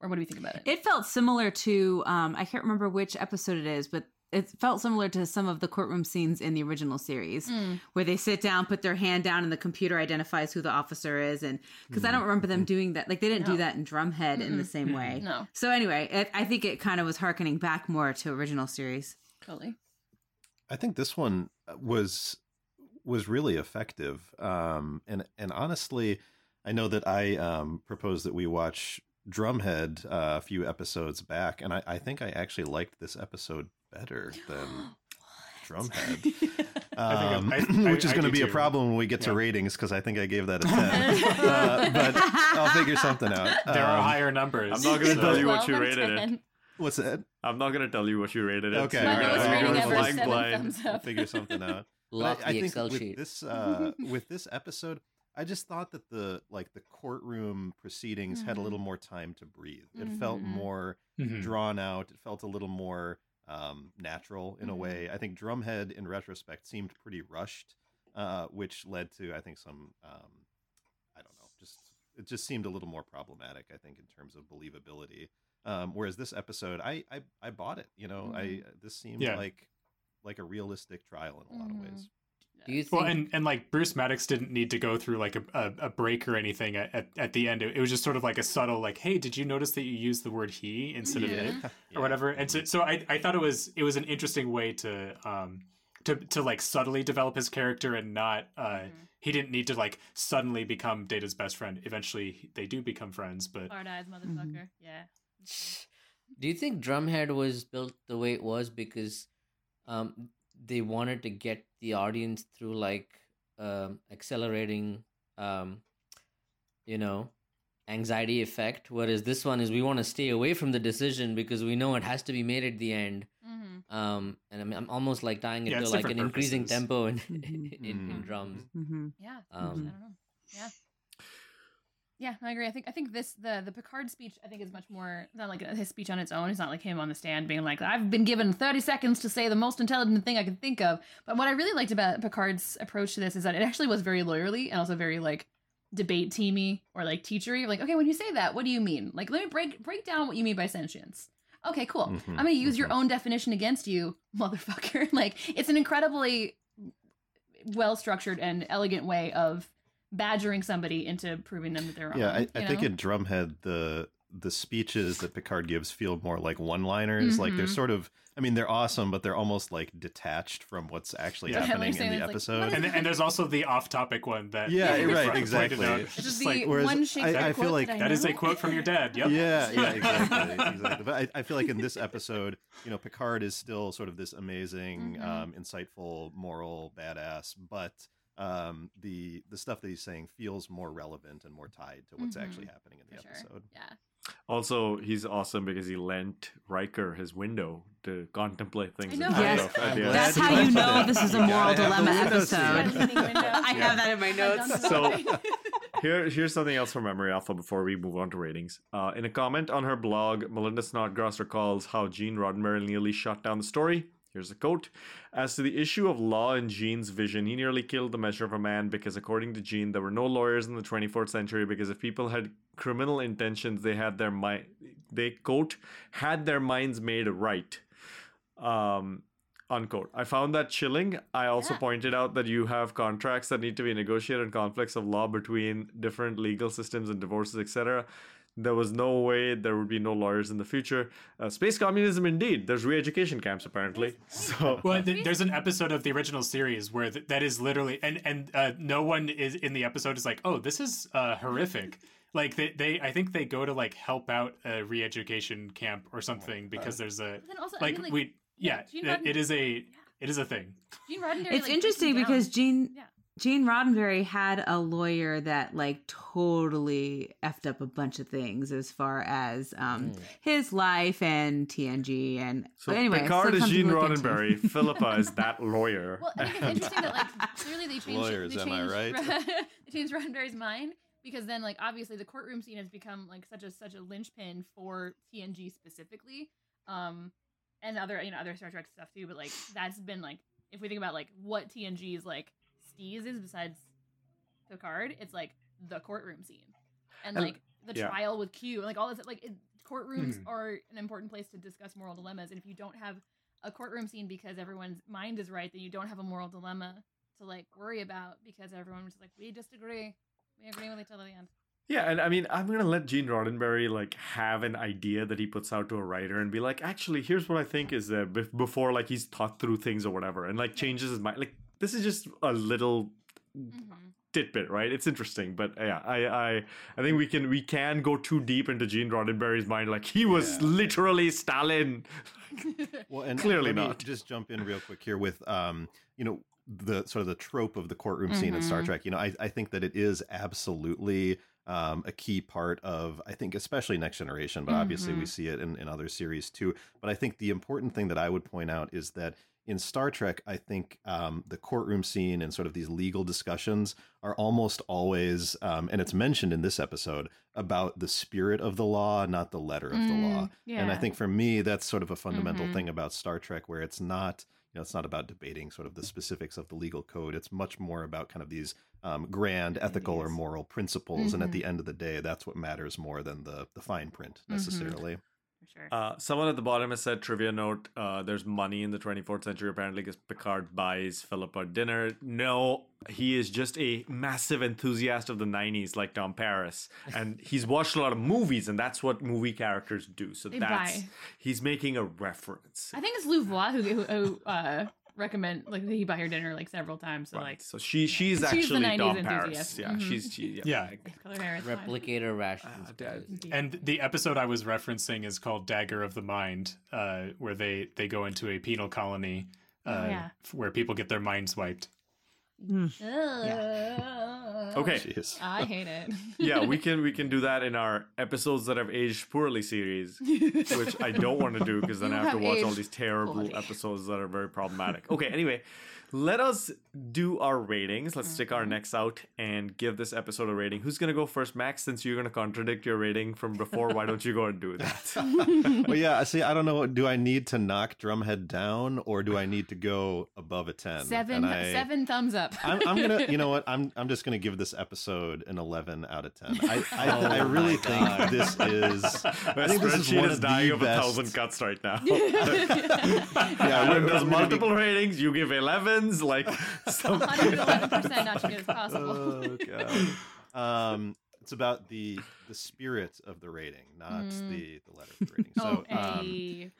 or what do we think about it? It felt similar to um I can't remember which episode it is, but it felt similar to some of the courtroom scenes in the original series Mm. where they sit down, put their hand down, and the computer identifies who the officer is. And because I don't remember them doing that, like they didn't No. do that in Drumhead in the same way. No. So anyway, it, I think it kind of was harkening back more to original series. Totally. I think this one was was really effective. Um, and and honestly, I know that I um, proposed that we watch Drumhead uh, a few episodes back, and I, I think I actually liked this episode better than Drumhead, I um, think I- I- which is going to do be a problem when we get to Yeah. ratings because I think I gave that a ten. uh, but I'll figure something out. There are Um, higher numbers. I'm not going to so- tell you what you or rated it. What's that? I'm not going to tell you what you rated it. Okay, so My you're right, lowest right, gonna- rating right. you're ever flying is seven blind. I'll figure something out. Lock I, I the think Excel with sheet. this uh, with this episode, I just thought that the like the courtroom proceedings had a little more time to breathe. It felt Mhm. more Mhm. drawn out. It felt a little more um, natural in a Mhm. way. I think Drumhead, in retrospect, seemed pretty rushed, uh, which led to I think some um, I don't know, just it just seemed a little more problematic. I think in terms of believability. Um, whereas this episode, I, I I bought it. You know, I this seemed Yeah. like like a realistic trial in a lot of ways. Do you think? Well, and, and like Bruce Maddox didn't need to go through like a, a, a break or anything at, at, at the end. It, it was just sort of like a subtle like, hey, did you notice that you used the word he instead of it or whatever? And so, so I, I thought it was it was an interesting way to um to to like subtly develop his character and not uh he didn't need to like suddenly become Data's best friend. Eventually, they do become friends, but Hard eyes, motherfucker. Yeah. Do you think Drumhead was built the way it was because um, they wanted to get the audience through like um, accelerating, um, you know, anxiety effect? Whereas this one is we want to stay away from the decision because we know it has to be made at the end. Mm-hmm. Um, and I'm, I'm almost like tying it Yeah, to like an different increasing tempo in, in, in Mhm. drums. Mm-hmm. Yeah. Um, I don't know. Yeah. Yeah, I agree. I think I think this the the Picard speech I think is much more not like his speech on its own. It's not like him on the stand being like I've been given 30 seconds to say the most intelligent thing I can think of. But what I really liked about Picard's approach to this is that it actually was very lawyerly and also very like debate teamy or like teachery. Like, okay, when you say that, what do you mean? Like, let me break break down what you mean by sentience. Okay, cool. Mhm, I'm gonna use your own definition against you, motherfucker. like, it's an incredibly well structured and elegant way of badgering somebody into proving them that they're wrong. Yeah, I, I think know? in Drumhead the the speeches that Picard gives feel more like one liners. Like they're Mhm. sort of I mean, they're awesome, but they're almost like detached from what's actually Yeah. happening in the it's like, episode. and and there's also the off-topic one that Yeah, we right, exactly. out. It's It's just Just like, whereas one I- Shakespeare I feel quote like that I that is a quote from your dad. Yep. Yeah, yeah, exactly, exactly. But I, I feel like in this episode, you know, Picard is still sort of this amazing, Mhm. um, insightful, moral badass, but um, the the stuff that he's saying feels more relevant and more tied to what's Mhm. actually happening in the For sure. episode. Yeah. Also, he's awesome because he lent Riker his window to contemplate things. I know. Yes. of at the I'm end. That's how you you know this is a moral gotta have the dilemma episode. I have that in my notes. So- Here, here's something else from Memory Alpha before we move on to ratings. Uh, in a comment on her blog, Melinda Snodgrass recalls how Gene Roddenberry nearly shut down the story. Here's a quote As to the issue of law and Gene's vision, he nearly killed the measure of a man because, according to Jean, there were no lawyers in the 24th century because if people had criminal intentions, they had their mind, they, quote, had their minds made right. Um, unquote. I found that chilling. I also Yeah. pointed out that you have contracts that need to be negotiated and conflicts of law between different legal systems and divorces, etc. There was no way there would be no lawyers in the future. Uh, space communism, indeed. There's re-education camps apparently. So Well, th- there's an episode of the original series where th- that is literally, and and uh, no one is in the episode is like, oh, this is uh, horrific. Like they, they, I think they go to like help out a re-education camp or something because there's a But then also, I like, mean, like, we, yeah, Gene it- it Rodden- is a, it is a thing. Gene Roddenberry. It's like, interesting because down. Gene Yeah. Gene Roddenberry had a lawyer that like totally effed up a bunch of things as far as um, his life and TNG and So anyway, Picard is Gene. Roddenberry. Philippa is that lawyer. Well, I think it's interesting that like clearly they changed Lawyers, they am I changed, right? they changed Roddenberry's mind because then like obviously the courtroom scene has become like such a such a linchpin for TNG specifically, um, and other you know other Star Trek stuff too. But like that's been like if we think about like what TNG is like steez is besides Picard, it's like the courtroom scene and, And- like the yeah. trial with Q, and like all this like it, courtrooms Mhm. are an important place to discuss moral dilemmas, and if you don't have a courtroom scene because everyone's mind is right, then you don't have a moral dilemma to like worry about because everyone's like, we disagree, we agree with each other at the end. Yeah, and I mean, I'm gonna let Gene Roddenberry like have an idea that he puts out to a writer and be like, actually, here's what I think is that before like he's thought through things or whatever, and like changes his mind. Like this is just a little Mm-hmm. tidbit, right? It's interesting, but yeah, I, I, I think we can we can go too deep into Gene Roddenberry's mind. Like he was literally Stalin. Well, and Clearly let me not. Just jump in real quick here with, um, you know, the sort of the trope of the courtroom scene in Star Mhm. Trek. You know, I, I think that it is absolutely um, a key part of, I think, especially Next Generation, but obviously we Mhm. see it in, in other series too. But I think the important thing that I would point out is that in Star Trek, I think um, the courtroom scene and sort of these legal discussions are almost always, um, and it's mentioned in this episode, about the spirit of the law, not the letter of the Mm, law. And I think for me, that's sort of a fundamental Mhm. thing about Star Trek, where it's not, you know, it's not about debating sort of the specifics of the legal code. It's much more about kind of these um, grand ethical or moral principles. And at Mhm. the end of the day, that's what matters more than the the fine print Mhm. necessarily. For sure. Uh, someone at the bottom has said trivia note. Uh, there's money in the 24th century apparently because Picard buys Phillipa dinner. No, he is just a massive enthusiast of the 90s, like Tom Paris, and he's watched a lot of movies, and that's what movie characters do. So They that's buy. he's making a reference. I think it's Louvois who, who, who uh, recommend like he buy her dinner like several times. So like So she she's She's the actually 90s Tom enthusiast. Paris. Yeah, Mhm. she's she, yeah. Yeah. color hair is fine. Replicator rations. Uh, And the episode I was referencing is called Dagger of the Mind, uh, where they, they go into a penal colony uh, Oh, yeah. where people get their minds wiped. Mm. Okay. Jeez. I hate it. yeah, we can we can do that in our episodes that have aged poorly series, which I don't want to do because then You I have to watch all these terrible poorly. episodes that are very problematic. Okay, anyway, let us do our ratings. Let's stick Mm-hmm. our necks out and give this episode a rating. Who's gonna go first, Max? Since you're gonna contradict your rating from before, why don't you go and do that? well, yeah. See, I don't know. Do I need to knock Drumhead down, or do I need to go above a ten? Seven I- seven thumbs up. I'm, I'm gonna, you know what? I'm I'm just gonna give this episode an 11 out of 10. I I, Oh I really think God. this is. My I think this is spreadsheet one is of dying the of a best. thousand cuts right now. Yeah, Adam we're- does we're gonna be- multiple ratings. You give 11s, like some 111% not to good as possible. Oh god. Um, it's about the the spirit of the rating, not Mm. the the letter of the rating. So um, a...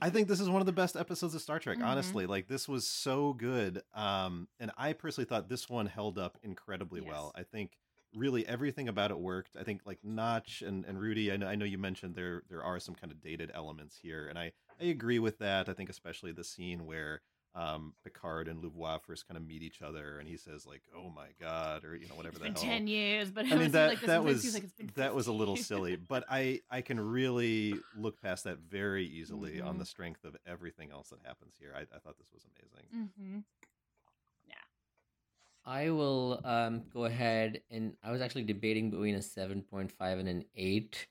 I think this is one of the best episodes of Star Trek. Mhm. Honestly, like this was so good. Um, and I personally thought this one held up incredibly well. I think really everything about it worked. I think like Notch and, and Rudy. I know I know you mentioned there there are some kind of dated elements here, and I I agree with that. I think especially the scene where um Picard and Louvois first kind of meet each other, and he says like, "Oh my god," or you know whatever It's the been hell. 10 years, but I mean that like that was like it's that was a little silly, but I I can really look past that very easily on Mhm. the strength of everything else that happens here. I, I thought this was amazing. Mm-hmm. I will um, go ahead and I was actually debating between a 7.5 and an 8.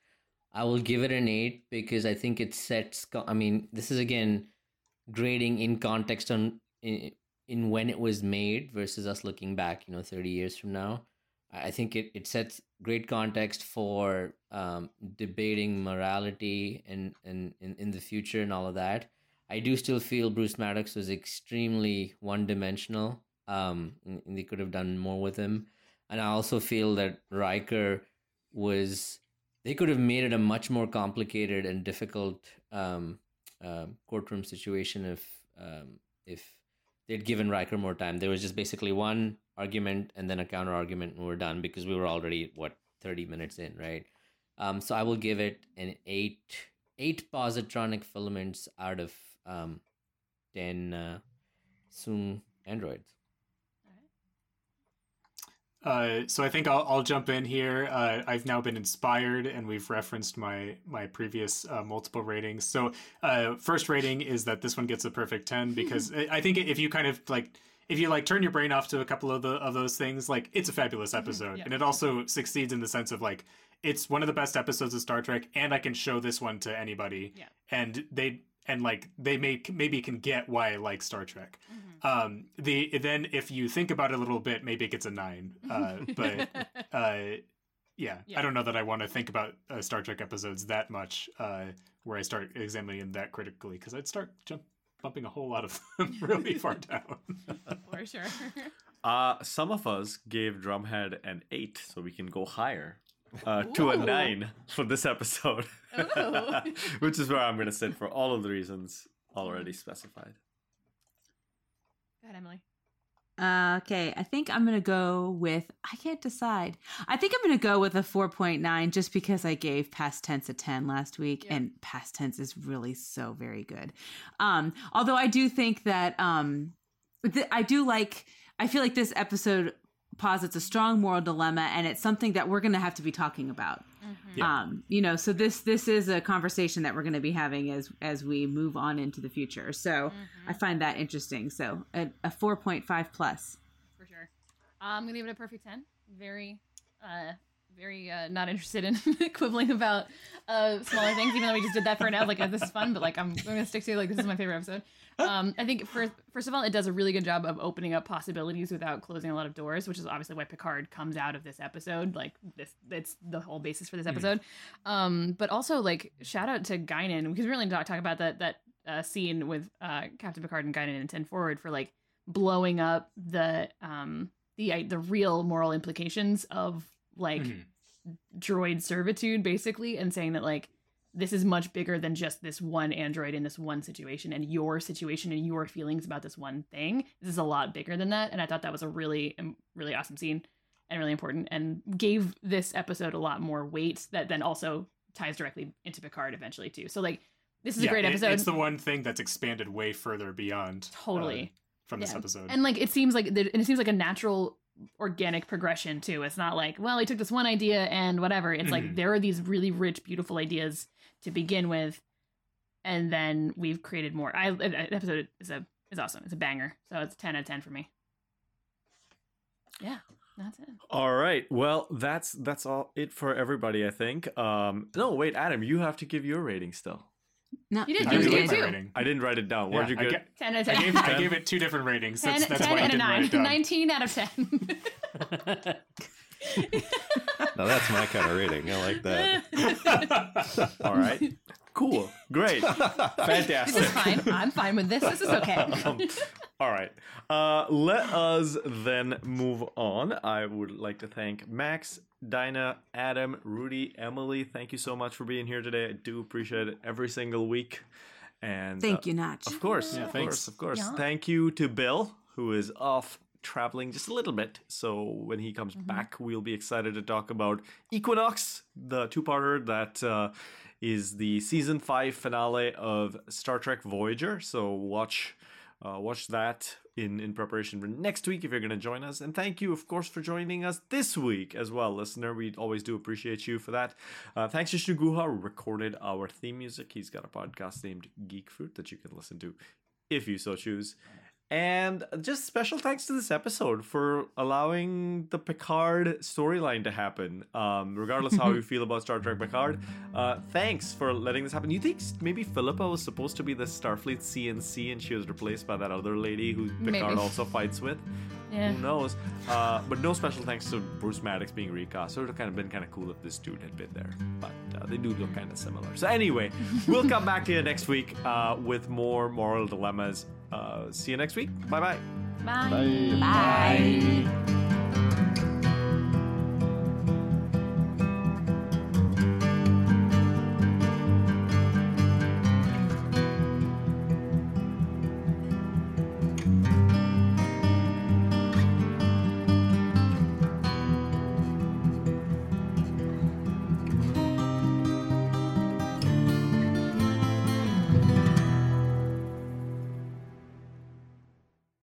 I will give it an 8 because I think it sets I mean, this is again grading in context on in, in when it was made versus us looking back, you know, 30 years from now. I think it, it sets great context for um, debating morality and, and in, in the future and all of that. I do still feel Bruce Maddox was extremely one dimensional. Um, and they could have done more with him. And I also feel that Riker was, they could have made it a much more complicated and difficult um, uh, courtroom situation if um, if they'd given Riker more time. There was just basically one argument and then a counter argument, and we're done because we were already what thirty minutes in, right? Um, so I will give it an eight eight positronic filaments out of um, ten uh, Soong androids. Uh, so I think I'll, I'll jump in here. Uh, I've now been inspired, and we've referenced my my previous uh, multiple ratings. So uh, first rating is that this one gets a perfect ten because I I think if you kind of like if you like turn your brain off to a couple of the of those things, like it's a fabulous episode, yeah. and it also succeeds in the sense of like it's one of the best episodes of Star Trek, and I can show this one to anybody, Yeah. and they and like they may maybe can get why I like Star Trek. Mm-hmm. Um, the then if you think about it a little bit, maybe it gets a nine. Uh, but uh, yeah, Yeah. I don't know that I want to think about uh, Star Trek episodes that much, uh, where I start examining them that critically, because I'd start jump bumping a whole lot of them really far down. For sure. Uh, some of us gave Drumhead an eight, so we can go higher uh, to a nine for this episode, which is where I'm going to sit for all of the reasons already specified. Go ahead, Emily. Uh, okay, I think I'm gonna go with. I can't decide. I think I'm gonna go with a 4.9 just because I gave past tense a 10 last week, Yeah. and past tense is really so very good. Um, although I do think that um, th- I do like. I feel like this episode posits a strong moral dilemma, and it's something that we're gonna have to be talking about. Yeah. Um, you know, so this this is a conversation that we're going to be having as as we move on into the future. So I find that interesting. So a, a 4.5 plus. For sure. I'm gonna give it a perfect ten. Very, uh, very uh, not interested in quibbling about uh smaller things. Even though we just did that for an hour, like oh, this is fun, but like I'm, I'm gonna stick to like this is my favorite episode. Um, I think first first of all, it does a really good job of opening up possibilities without closing a lot of doors, which is obviously why Picard comes out of this episode. Like this, it's the whole basis for this episode. Um, but also like shout out to Guinan because we really talk talk about that that uh, scene with uh, Captain Picard and Guinan and Ten Forward for like blowing up the um the the real moral implications of like Mhm. droid servitude basically and saying that like this is much bigger than just this one android in this one situation and your situation and your feelings about this one thing this is a lot bigger than that and i thought that was a really um, really awesome scene and really important and gave this episode a lot more weight that then also ties directly into picard eventually too so like this is Yeah, a great it- episode it's the one thing that's expanded way further beyond uh, Totally. from this Yeah. episode. And like it seems like the, and it seems like a natural organic progression too. It's not like, well, he took this one idea and whatever. It's like Mhm. there are these really rich, beautiful ideas to begin with, and then we've created more. I the episode is a is awesome. It's a banger. So it's ten out of ten for me. Yeah, that's it. All right. Well, that's that's all it for everybody, I think. Um, no, wait, Adam, you have to give your rating still. No, You did. I You did did give my too. rating. I didn't write it down. Where'd you get? ga- Ten out of I ten. gave, I gave it two different ratings. 10, That's, that's 10 why I and a didn't write 9. it down. 19 out of 10. Now that's my kind of rating. I like that. All right. Cool. Great. this Fantastic. is fine. I'm fine with this. This is okay. Um, all right. Uh, let us then move on. I would like to thank Max, Dinah, Adam, Rudy, Emily. Thank you so much for being here today. I do appreciate it every single week. And Thank uh, you, Notch. Of course, Yeah, of thanks. course, of course. Yeah. Thank you to Bill, who is off traveling just a little bit. So when he comes Mm-hmm. back, we'll be excited to talk about Equinox, the two-parter that uh, is the season five finale of Star Trek Voyager. So watch. Uh, watch that in, in preparation for next week if you're going to join us. And thank you, of course, for joining us this week as well, listener. We always do appreciate you for that. Uh, thanks to Shuguha, who recorded our theme music. He's got a podcast named Geek Fruit that you can listen to if you so choose. And just special thanks to this episode for allowing the Picard storyline to happen. Um, regardless how you feel about Star Trek Picard, uh, thanks for letting this happen. You think maybe Phillipa was supposed to be the Starfleet CNC and she was replaced by that other lady who Picard Maybe. also fights with? Yeah. Who knows? Uh, but no special thanks to Bruce Maddox being recast. So it would have kind of been kind of cool if this dude had been there. But uh, they do look kind of similar. So anyway, we'll come back to you next week uh, with more moral dilemmas. Uh, see you next week. Bye bye. Bye. Bye. Bye.